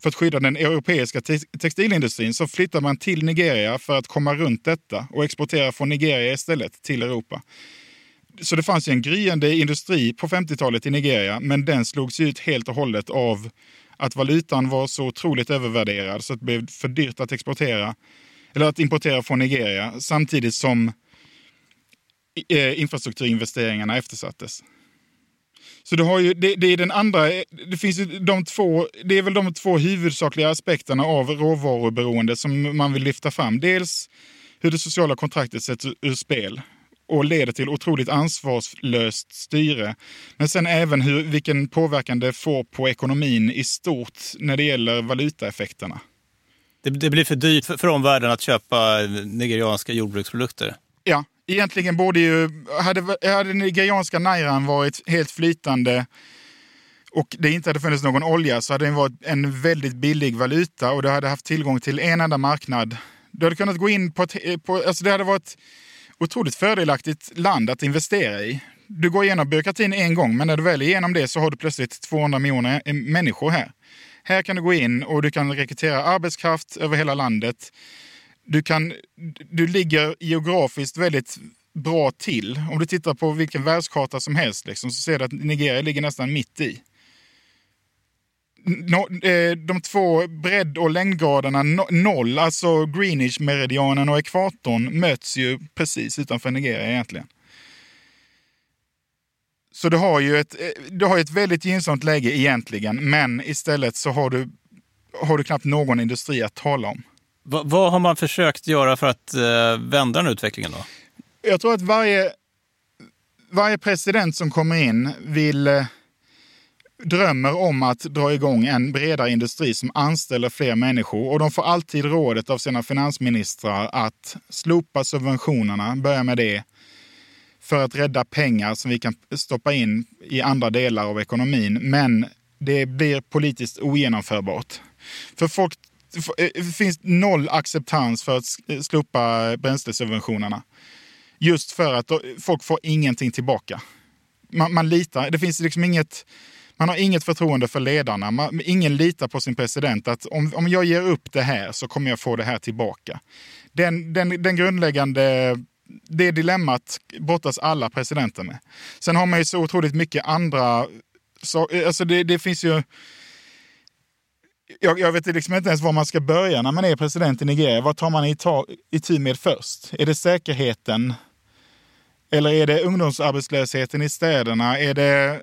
för att skydda den europeiska textilindustrin så flyttade man till Nigeria för att komma runt detta och exportera från Nigeria istället till Europa så det fanns ju en gryende industri på 50-talet i Nigeria, men den slogs ut helt och hållet av att valutan var så otroligt övervärderad så att det blev för dyrt att exportera eller att importera från Nigeria samtidigt som eh, infrastrukturinvesteringarna eftersattes. Så du har ju, det, det, är den andra, det finns de två, det är väl de två huvudsakliga aspekterna av råvaruberoende som man vill lyfta fram. Dels hur det sociala kontraktet sätts ur spel och leder till otroligt ansvarslöst styre. Men sen även hur, vilken påverkan det får på ekonomin i stort när det gäller valutaeffekterna. Det, det blir för dyrt för, för omvärlden att köpa nigerianska jordbruksprodukter? Ja, egentligen borde ju... Hade, hade nigerianska nairan varit helt flytande och det inte hade funnits någon olja så hade den varit en väldigt billig valuta och du hade haft tillgång till en enda marknad. Du hade kunnat gå in på ett... På, alltså det hade varit otroligt fördelaktigt land att investera i. Du går igenom byråkratin en gång, men när du väl är igenom det så har du plötsligt 200 miljoner eh, människor här. Här kan du gå in och du kan rekrytera arbetskraft över hela landet. Du, kan, du ligger geografiskt väldigt bra till. Om du tittar på vilken världskarta som helst liksom, så ser du att Nigeria ligger nästan mitt i. Eh, de två bredd och längdgraderna noll, alltså Greenwich-meridianen och ekvatorn, möts ju precis utanför Nigeria egentligen. Så du har ju ett, eh, du har ett väldigt gynnsamt läge egentligen, men istället så har du, har du knappt någon industri att tala om. Va, vad har man försökt göra för att eh, vända den utvecklingen då? Jag tror att varje, varje president som kommer in vill eh, drömmer om att dra igång en bredare industri som anställer fler människor och de får alltid rådet av sina finansministrar att slopa subventionerna, börja med det, för att rädda pengar som vi kan stoppa in i andra delar av ekonomin. Men det blir politiskt ogenomförbart. För folk, eh, det finns noll acceptans för att eh, slopa bränslesubventionerna. Just för att folk får ingenting tillbaka. Man, man litar, det finns liksom inget man har inget förtroende för ledarna. Man, ingen litar på sin president. Att om, om jag ger upp det här så kommer jag få det här tillbaka. Den, den, den grundläggande det dilemmat brottas alla presidenter med. Sen har man ju så otroligt mycket andra... Så, alltså det, det finns ju... Jag, jag, vet liksom inte ens var man ska börja när man är president i Nigeria. Vad tar man i, ta, i tur med först? Är det säkerheten? Eller är det ungdomsarbetslösheten i städerna? Är det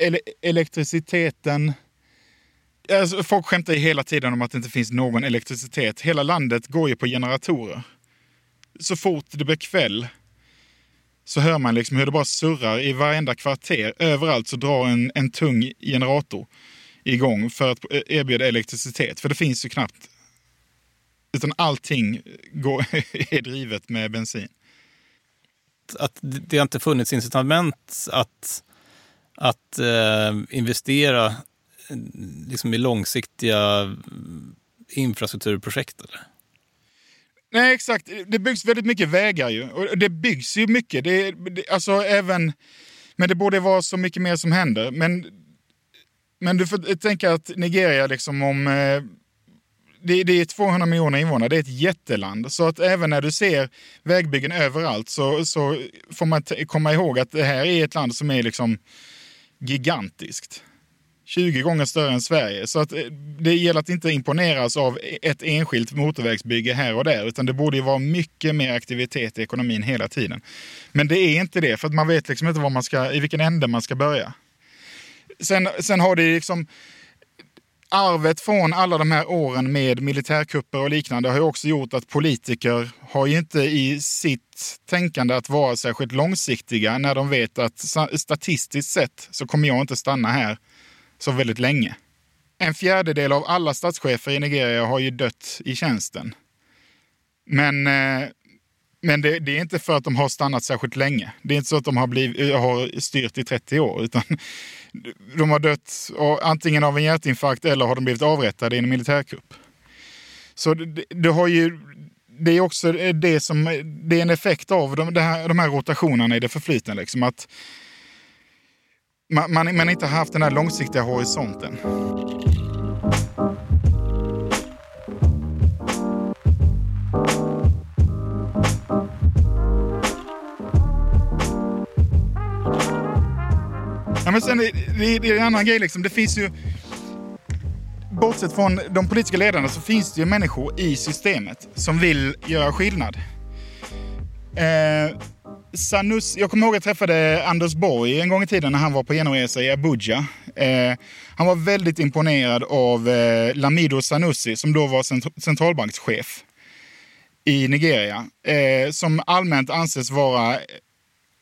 ele elektriciteten? Alltså, folk skämtar ju hela tiden om att det inte finns någon elektricitet. Hela landet går ju på generatorer. Så fort det blir kväll så hör man liksom hur det bara surrar i varenda kvarter. Överallt så drar en, en tung generator igång för att erbjuda elektricitet. För det finns ju knappt. Utan allting går, är drivet med bensin. Att det har inte funnits incitament att, att eh, investera liksom i långsiktiga infrastrukturprojekt? Eller? Nej, exakt. Det byggs väldigt mycket vägar ju. Och det byggs ju mycket. Det, det, alltså även... Men det borde vara så mycket mer som händer. Men, men du får tänka att Nigeria, liksom om... Eh, det, det, är 200 miljoner invånare, det är ett jätteland. Så att även när du ser vägbyggen överallt så, så får man komma ihåg att det här är ett land som är liksom gigantiskt. 20 gånger större än Sverige. Så att eh, det gäller att inte imponeras av ett enskilt motorvägsbygge här och där, utan det borde ju vara mycket mer aktivitet i ekonomin hela tiden. Men det är inte det, för att man vet liksom inte var man ska, i vilken ände man ska börja. Sen, sen har det liksom arvet från alla de här åren med militärkupper och liknande har ju också gjort att politiker har ju inte i sitt tänkande att vara särskilt långsiktiga när de vet att statistiskt sett så kommer jag inte stanna här så väldigt länge. En fjärdedel av alla statschefer i Nigeria har ju dött i tjänsten. Men, eh, men det, det, är inte för att de har stannat särskilt länge. Det är inte så att de har, blivit, har styrt i 30 år, utan de har dött antingen av en hjärtinfarkt eller har de blivit avrättade i en militärkupp. Så det, det har ju det är också det som det är en effekt av de, här, de här rotationerna i det förflutna. Liksom, att man, man, man inte har haft den här långsiktiga horisonten. Ja, men sen, det, det, det är en annan grej. Liksom. Det finns ju... Bortsett från de politiska ledarna så finns det ju människor i systemet som vill göra skillnad. Eh, Sanus, jag kommer ihåg att jag träffade Anders Borg en gång i tiden när han var på genomresa i Abuja. Eh, han var väldigt imponerad av eh, Lamido Sanusi som då var cent centralbankschef i Nigeria. Eh, som allmänt anses vara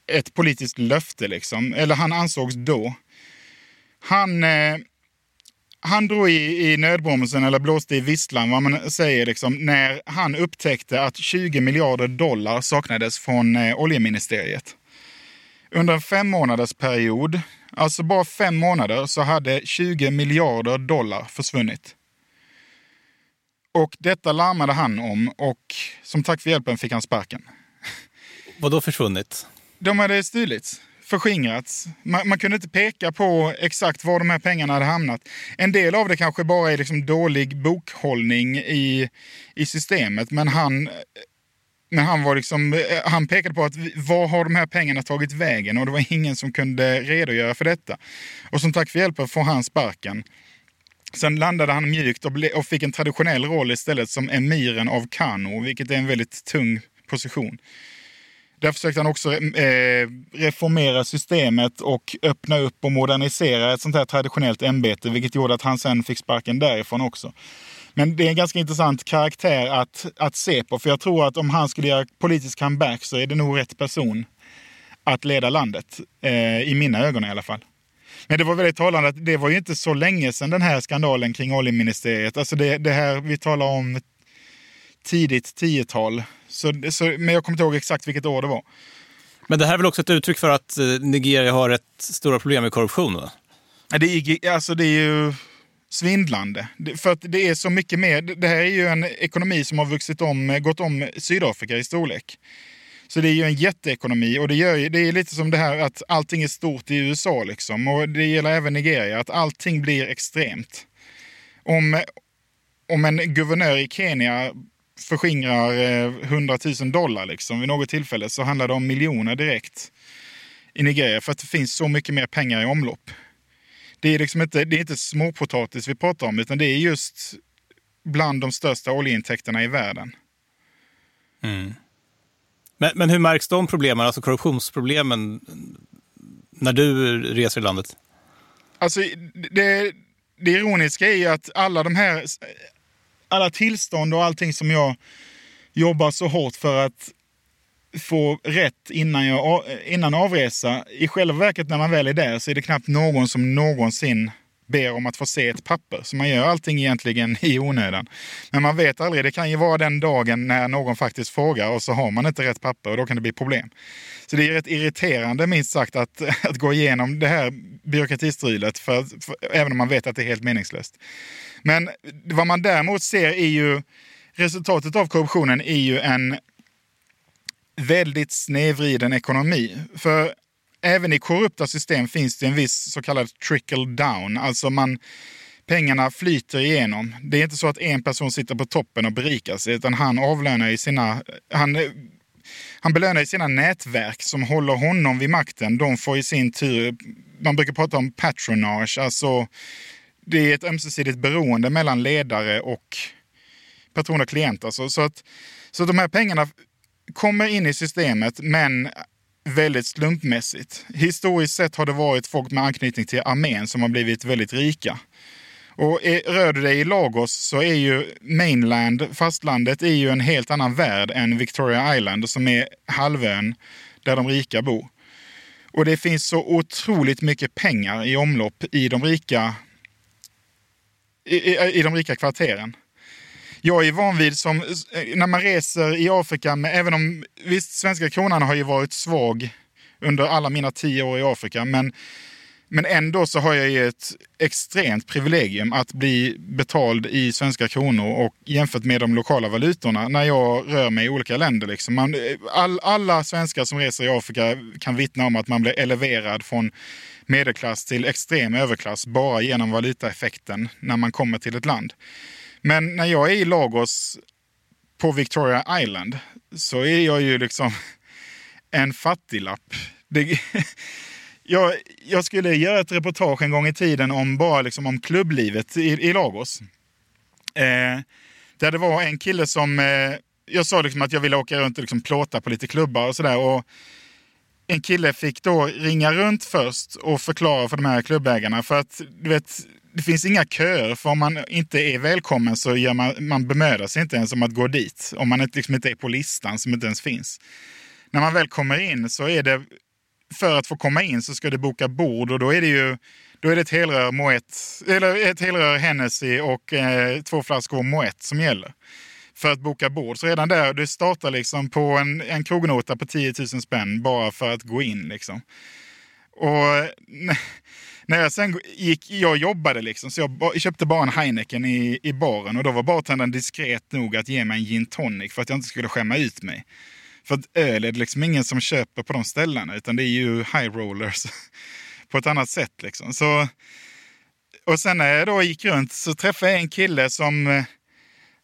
ett politiskt löfte, liksom. eller han ansågs då. Han eh, han drog i, i nödbromsen eller blåste i visslan, vad man säger, liksom, när han upptäckte att 20 miljarder dollar saknades från eh, oljeministeriet. Under en fem månaders period, alltså bara fem månader, så hade 20 miljarder dollar försvunnit. Och detta larmade han om och som tack för hjälpen fick han sparken. Vad då försvunnit? De hade stulits förskingrats. Man, man, kunde inte peka på exakt var de här pengarna hade hamnat. En del av det kanske bara är liksom dålig bokhållning i, i systemet, men han, men han, var liksom, eh, han pekade på att var har de här pengarna tagit vägen? Och det var ingen som kunde redogöra för detta. Och som tack för hjälpen får han sparken. Sen landade han mjukt och, ble, och fick en traditionell roll istället som emiren av Kano, vilket är en väldigt tung position. Där försökte han också eh, reformera systemet och öppna upp och modernisera ett sånt här traditionellt ämbete, vilket gjorde att han sen fick sparken därifrån också. Men det är en ganska intressant karaktär att, att se på, för jag tror att om han skulle göra politisk comeback så är det nog rätt person att leda landet. Eh, I mina ögon i alla fall. Men det var väldigt talande att det var ju inte så länge sedan den här skandalen kring oljeministeriet. Alltså det, det här vi talar om tidigt tiotal. Så, så, men jag kommer inte ihåg exakt vilket år det var. Men det här är väl också ett uttryck för att eh, Nigeria har ett stora problem med korruption? Va? Det är, alltså det är ju svindlande. För att det är så mycket mer. Det här är ju en ekonomi som har vuxit om, gått om Sydafrika i storlek. Så det är ju en jätteekonomi och det, gör ju, det är lite som det här att allting är stort i USA liksom. Och det gäller även Nigeria, att allting blir extremt. Om, om en guvernör i Kenya förskingrar 100 000 dollar liksom, vid något tillfälle så handlar det om miljoner direkt i Nigeria för att det finns så mycket mer pengar i omlopp. Det är, liksom inte, det är inte småpotatis vi pratar om utan det är just bland de största oljeintäkterna i världen. Mm. Men, men hur märks de problemen, alltså korruptionsproblemen, när du reser i landet? Alltså, det, det ironiska är ju att alla de här alla tillstånd och allting som jag jobbar så hårt för att få rätt innan, jag, innan avresa. I själva verket när man väl är där så är det knappt någon som någonsin ber om att få se ett papper. Så man gör allting egentligen i onödan. Men man vet aldrig, det kan ju vara den dagen när någon faktiskt frågar och så har man inte rätt papper och då kan det bli problem. Så det är rätt irriterande minst sagt att, att gå igenom det här byråkratistrulet, för, för, även om man vet att det är helt meningslöst. Men vad man däremot ser är ju resultatet av korruptionen är ju en väldigt snedvriden ekonomi. För även i korrupta system finns det en viss så kallad trickle down. Alltså man, pengarna flyter igenom. Det är inte så att en person sitter på toppen och berikar sig, utan han avlönar i sina... Han, han belönar i sina nätverk som håller honom vid makten. De får i sin tur... Man brukar prata om patronage, alltså det är ett ömsesidigt beroende mellan ledare och patron och klient. Alltså. Så, att, så att de här pengarna kommer in i systemet, men väldigt slumpmässigt. Historiskt sett har det varit folk med anknytning till armén som har blivit väldigt rika. Och rör du dig i Lagos så är ju mainland, fastlandet, är ju en helt annan värld än Victoria Island som är halvön där de rika bor. Och det finns så otroligt mycket pengar i omlopp i de rika, i, i, i de rika kvarteren jag är van vid som, eh, när man reser i Afrika, med, även om visst, svenska kronan har ju varit svag under alla mina tio år i Afrika, men, men ändå så har jag ju ett extremt privilegium att bli betald i svenska kronor och jämfört med de lokala valutorna när jag rör mig i olika länder. Liksom. Man, eh, all, alla svenskar som reser i Afrika kan vittna om att man blir eleverad från medelklass till extrem överklass bara genom valutaeffekten när man kommer till ett land. Men när jag är i Lagos på Victoria Island så är jag ju liksom en fattiglapp. Det, jag, jag, skulle göra ett reportage en gång i tiden om bara liksom om klubblivet i, i Lagos. Eh, där det var en kille som... Eh, jag sa liksom att jag ville åka runt och liksom plåta på lite klubbar och sådär. En kille fick då ringa runt först och förklara för de här klubbägarna. För att du vet, det finns inga köer, för om man inte är välkommen så gör man, man bemödar sig inte ens om att gå dit. Om man liksom inte är på listan som inte ens finns. När man väl kommer in så är det, för att få komma in så ska du boka bord och då är det ju då är det ett helrör Moet, eller ett helrör Hennessy och eh, två flaskor Moet som gäller för att boka bord. Så redan där, du startar liksom på en, en krognota på 10 000 spänn bara för att gå in. Liksom. Och när jag sen gick, jag jobbade liksom, så jag köpte bara en Heineken i, i baren och då var bartendern diskret nog att ge mig en gin tonic för att jag inte skulle skämma ut mig. För att öl är det liksom ingen som köper på de ställena, utan det är ju high rollers på ett annat sätt. Liksom. Så, och sen när jag då gick runt så träffade jag en kille som eh,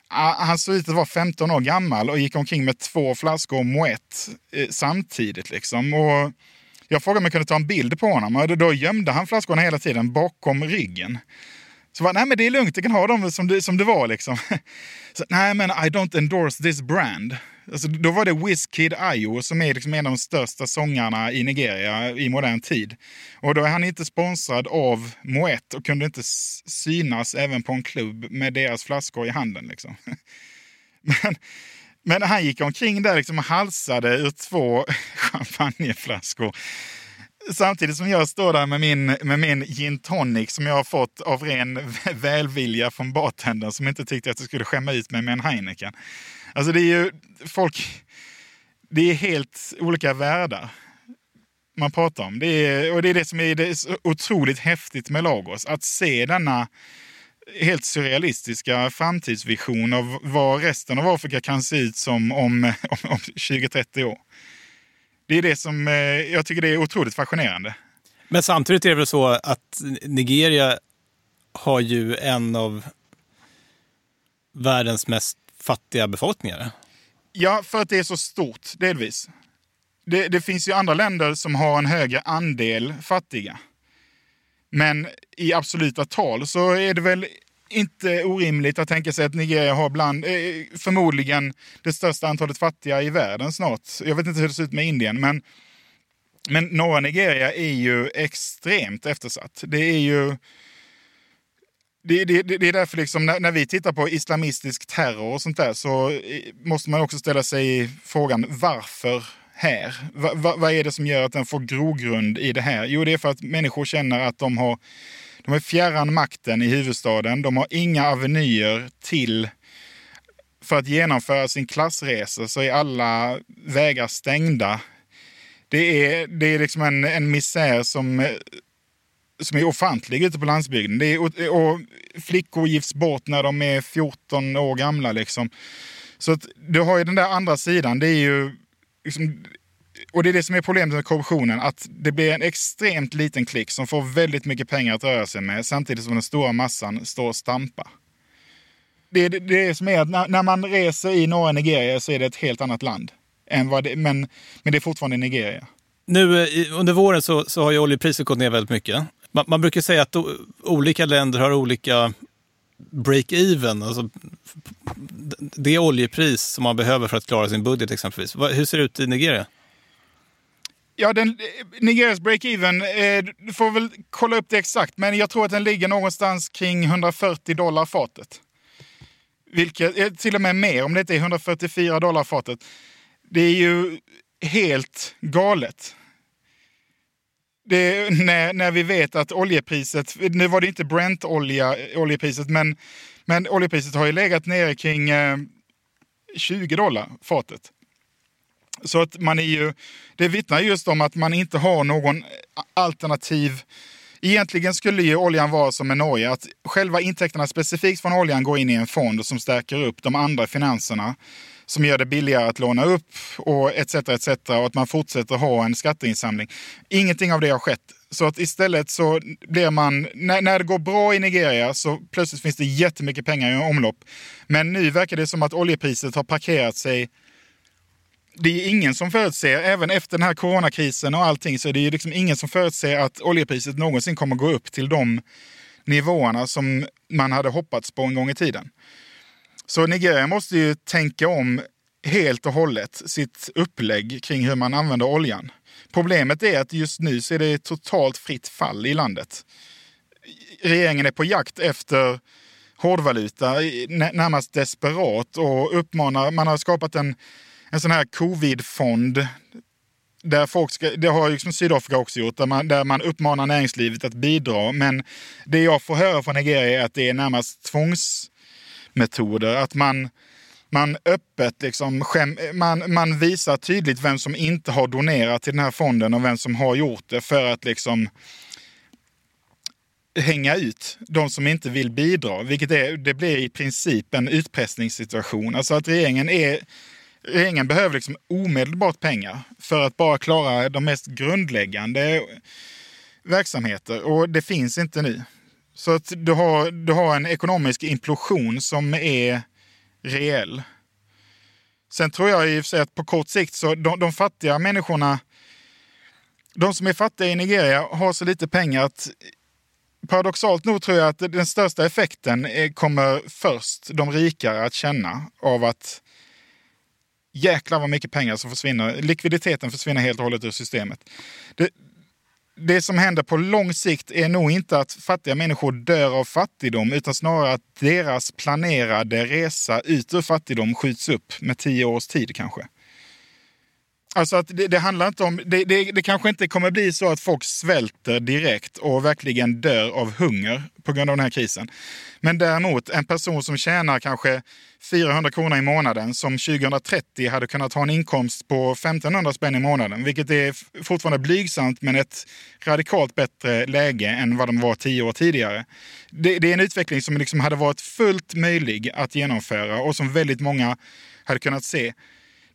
han såg ut att vara 15 år gammal och gick omkring med två flaskor Moët eh, samtidigt. Liksom. Och jag frågade om jag kunde ta en bild på honom och då gömde han flaskorna hela tiden bakom ryggen. Så bara, nej men det är lugnt, du kan ha dem som det, som det var liksom. Så, nej men I don't endorse this brand. Alltså, då var det Wizkid Ayo som är liksom en av de största sångarna i Nigeria i modern tid. Och då är han inte sponsrad av Moet och kunde inte synas även på en klubb med deras flaskor i handen. Liksom. Men men han gick omkring där liksom och halsade ur två champagneflaskor. Samtidigt som jag står där med min, med min gin tonic som jag har fått av ren välvilja från bartendern som inte tyckte att jag skulle skämma ut mig med en Heineken. Alltså det är ju folk... Det är helt olika världar man pratar om. Det är, och det är det som är det är otroligt häftigt med Lagos. Att se denna helt surrealistiska framtidsvision av vad resten av Afrika kan se ut som om, om, om 20-30 år. Det är det som eh, jag tycker det är otroligt fascinerande. Men samtidigt är det väl så att Nigeria har ju en av världens mest fattiga befolkningar. Ja, för att det är så stort, delvis. Det, det, finns ju andra länder som har en högre andel fattiga. Men i absoluta tal så är det väl inte orimligt att tänka sig att Nigeria har bland, eh, förmodligen det största antalet fattiga i världen snart. Jag vet inte hur det ser ut med Indien, men, men norra Nigeria är ju extremt eftersatt. Det är ju det, det, det, är därför liksom när, när, vi tittar på islamistisk terror och sånt där så eh, måste man också ställa sig frågan varför här? Va, va, vad är det som gör att den får grogrund i det här? Jo, det är för att människor känner att de har de är fjärran makten i huvudstaden. De har inga avenyer till för att genomföra sin klassresa så är alla vägar stängda. Det är, det är liksom en, en misär som som är ofantlig ute på landsbygden. Det är, och flickor gifts bort när de är 14 år gamla. Liksom. Så att du har ju den där andra sidan. Det är ju liksom, och det är det som är problemet med korruptionen, att det blir en extremt liten klick som får väldigt mycket pengar att röra sig med samtidigt som den stora massan står och stampar. Det är det, det som är att när, när, man reser i norra Nigeria så är det ett helt annat land. Än vad det, men, men det är fortfarande Nigeria. Nu eh, under våren så, så har ju oljepriset gått ner väldigt mycket. Man, man brukar säga att olika länder har olika break-even, alltså det oljepris som man behöver för att klara sin budget exempelvis. Hur ser det ut i Nigeria? Ja, den, Nigerias break-even, eh, du får väl kolla upp det exakt, men jag tror att den ligger någonstans kring 140 dollar fatet. Vilket, eh, till och med mer om det inte är 144 dollar fatet. Det är ju helt galet. Det, när, när vi vet att oljepriset, nu var det inte Brent-olja, oljepriset, men, men oljepriset har ju legat nere kring eh, 20 dollar fatet. Så att man är ju, det vittnar just om att man inte har någon alternativ Egentligen skulle ju oljan vara som med Norge, att själva intäkterna specifikt från oljan går in i en fond som stärker upp de andra finanserna som gör det billigare att låna upp och etc. etc. och att man fortsätter ha en skatteinsamling. Ingenting av det har skett. Så att istället så blir man, när, när det går bra i Nigeria så plötsligt finns det jättemycket pengar i omlopp. Men nu verkar det som att oljepriset har parkerat sig det är ingen som förutser, även efter den här coronakrisen och allting, så är det ju liksom ingen som förutser att oljepriset någonsin kommer gå upp till de nivåerna som man hade hoppats på en gång i tiden. Så Nigeria måste ju tänka om helt och hållet sitt upplägg kring hur man använder oljan. Problemet är att just nu så är det totalt fritt fall i landet. Regeringen är på jakt efter hårdvaluta, närmast desperat och uppmanar, man har skapat en en sån här covid-fond. Där folk ska, det har liksom Sydafrika också gjort, där man, där man uppmanar näringslivet att bidra. Men det jag får höra från Nigeria är att det är närmast tvångs metoder. Att man, man öppet liksom skäm, man, man visar tydligt vem som inte har donerat till den här fonden och vem som har gjort det för att liksom hänga ut de som inte vill bidra, vilket är, det blir i princip en utpressningssituation. Alltså att regeringen är regeringen behöver liksom omedelbart pengar för att bara klara de mest grundläggande verksamheter och det finns inte nu. Så att du har, du har en ekonomisk implosion som är reell. Sen tror jag i och för sig att på kort sikt så de, de fattiga människorna, de som är fattiga i Nigeria har så lite pengar att paradoxalt nog tror jag att den största effekten eh, kommer först de rikare att känna av att jäklar vad mycket pengar som försvinner. Likviditeten försvinner helt och hållet ur systemet. Det, det som händer på lång sikt är nog inte att fattiga människor dör av fattigdom utan snarare att deras planerade resa ut ur fattigdom skjuts upp med tio års tid kanske. Alltså att det, det handlar inte om, det, det, det, kanske inte kommer bli så att folk svälter direkt och verkligen dör av hunger på grund av den här krisen. Men däremot en person som tjänar kanske 400 kronor i månaden som 2030 hade kunnat ha en inkomst på 1500 spänn i månaden, vilket är fortfarande blygsamt men ett radikalt bättre läge än vad de var tio år tidigare. Det, det är en utveckling som liksom hade varit fullt möjlig att genomföra och som väldigt många hade kunnat se.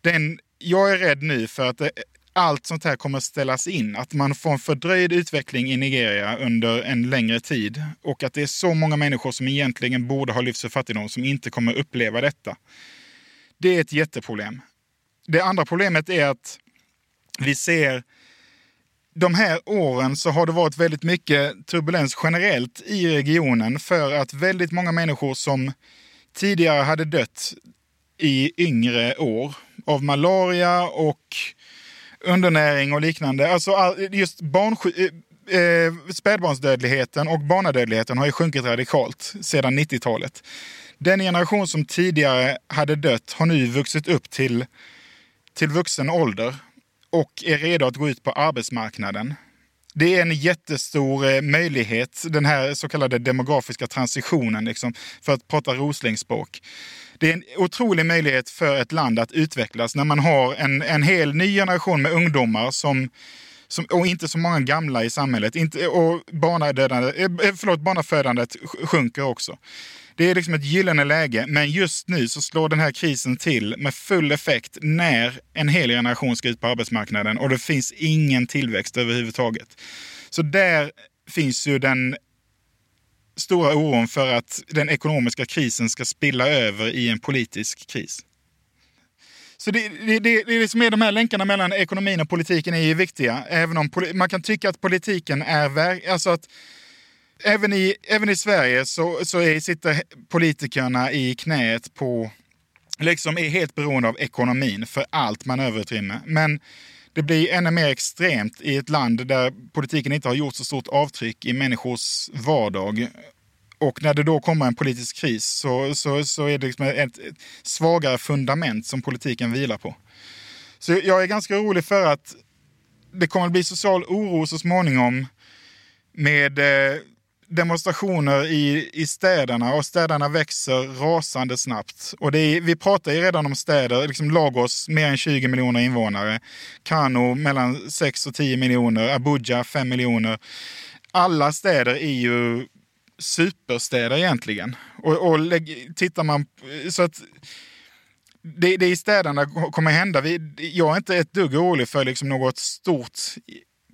Den jag är rädd nu för att eh, allt sånt här kommer ställas in. Att man får en fördröjd utveckling i Nigeria under en längre tid och att det är så många människor som egentligen borde ha lyfts ur fattigdom som inte kommer uppleva detta. Det är ett jätteproblem. Det andra problemet är att vi ser de här åren så har det varit väldigt mycket turbulens generellt i regionen för att väldigt många människor som tidigare hade dött i yngre år av malaria och undernäring och liknande. Alltså just barnsjuk eh, eh, spädbarnsdödligheten och barnadödligheten har ju sjunkit radikalt sedan 90-talet. Den generation som tidigare hade dött har nu vuxit upp till, till vuxen ålder och är redo att gå ut på arbetsmarknaden. Det är en jättestor eh, möjlighet, den här så kallade demografiska transitionen, liksom, för att prata Roslingspråk det är en otrolig möjlighet för ett land att utvecklas när man har en, en hel ny generation med ungdomar som som, och inte så många gamla i samhället. Inte, och eh, eh, förlåt, barnafödandet sjunker också. Det är liksom ett gyllene läge, men just nu så slår den här krisen till med full effekt när en hel generation ska ut på arbetsmarknaden och det finns ingen tillväxt överhuvudtaget. Så där finns ju den stora oron för att den ekonomiska krisen ska spilla över i en politisk kris. Så det, det, det, det som är de här länkarna mellan ekonomin och politiken är ju viktiga. Även om man kan tycka att politiken är... Alltså att även, i, även i Sverige så, så är, sitter politikerna i knät på... Liksom är helt beroende av ekonomin för allt manöverutrymme. Men det blir ännu mer extremt i ett land där politiken inte har gjort så stort avtryck i människors vardag. Och när det då kommer en politisk kris så, så, så är det liksom ett, ett svagare fundament som politiken vilar på. Så jag är ganska orolig för att det kommer att bli social oro så småningom med eh, demonstrationer i, i städerna och städerna växer rasande snabbt. Och det är, vi pratar ju redan om städer, liksom Lagos mer än 20 miljoner invånare, Kano mellan 6 och 10 miljoner, Abuja 5 miljoner. Alla städer är ju superstäder egentligen. Och, och lägg, tittar man så att det, det i städerna kommer hända. Vi, jag är inte ett dugg orolig för liksom något stort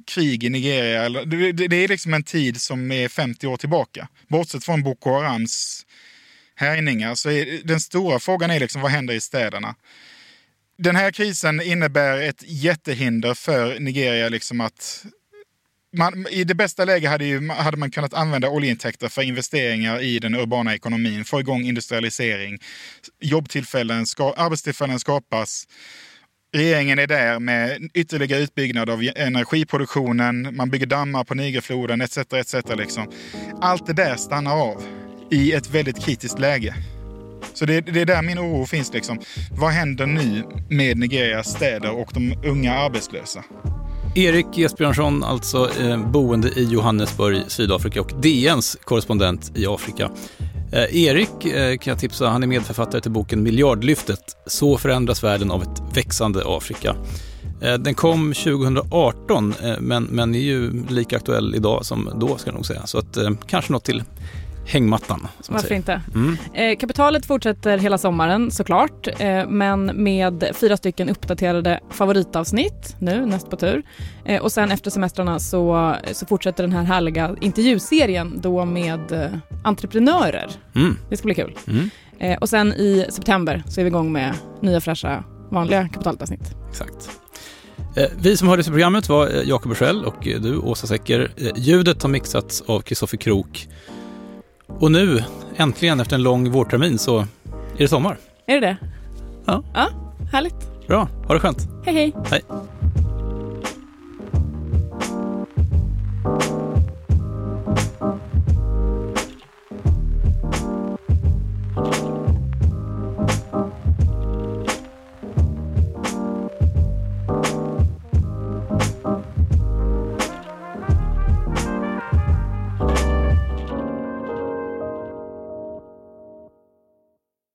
krig i Nigeria. Det, det, det, är liksom en tid som är 50 år tillbaka. Bortsett från Boko Harams härjningar så är den stora frågan är liksom vad händer i städerna. Den här krisen innebär ett jättehinder för Nigeria liksom att man, I det bästa läget hade, ju, hade man kunnat använda oljeintäkter för investeringar i den urbana ekonomin, få igång industrialisering, jobbtillfällen, ska, arbetstillfällen skapas. Regeringen är där med ytterligare utbyggnad av energiproduktionen, man bygger dammar på Nigerfloden etc. etc. Liksom. Allt det där stannar av i ett väldigt kritiskt läge. Så det, det, är där min oro finns. Liksom. Vad händer nu med Nigerias städer och de unga arbetslösa? Erik Esbjörnsson, alltså eh, boende i Johannesburg, Sydafrika och DNs korrespondent i Afrika. Eh, Erik eh, kan jag tipsa, han är medförfattare till boken Miljardlyftet. Så förändras världen av ett växande Afrika. Eh, den kom 2018 men, men är ju lika aktuell idag som då ska jag nog säga. Så att, kanske något till hängmattan. Varför inte? Mm. Eh, kapitalet fortsätter hela sommaren såklart, eh, men med fyra stycken uppdaterade favoritavsnitt nu, näst på tur. Eh, och sen efter semestrarna så, så fortsätter den här härliga intervjuserien då med eh, entreprenörer. Mm. Det ska bli kul. Mm. Och sen i september så är vi igång med nya fräscha vanliga kapitalavsnitt. Exakt. Vi som hörde till programmet var Jakob Bursell och du, Åsa Secker. Ljudet har mixats av Kristoffer Krook. Och nu, äntligen efter en lång vårtermin, så är det sommar. Är det det? Ja. Ja, härligt. Bra, ha det skönt. Hej hej. Hej.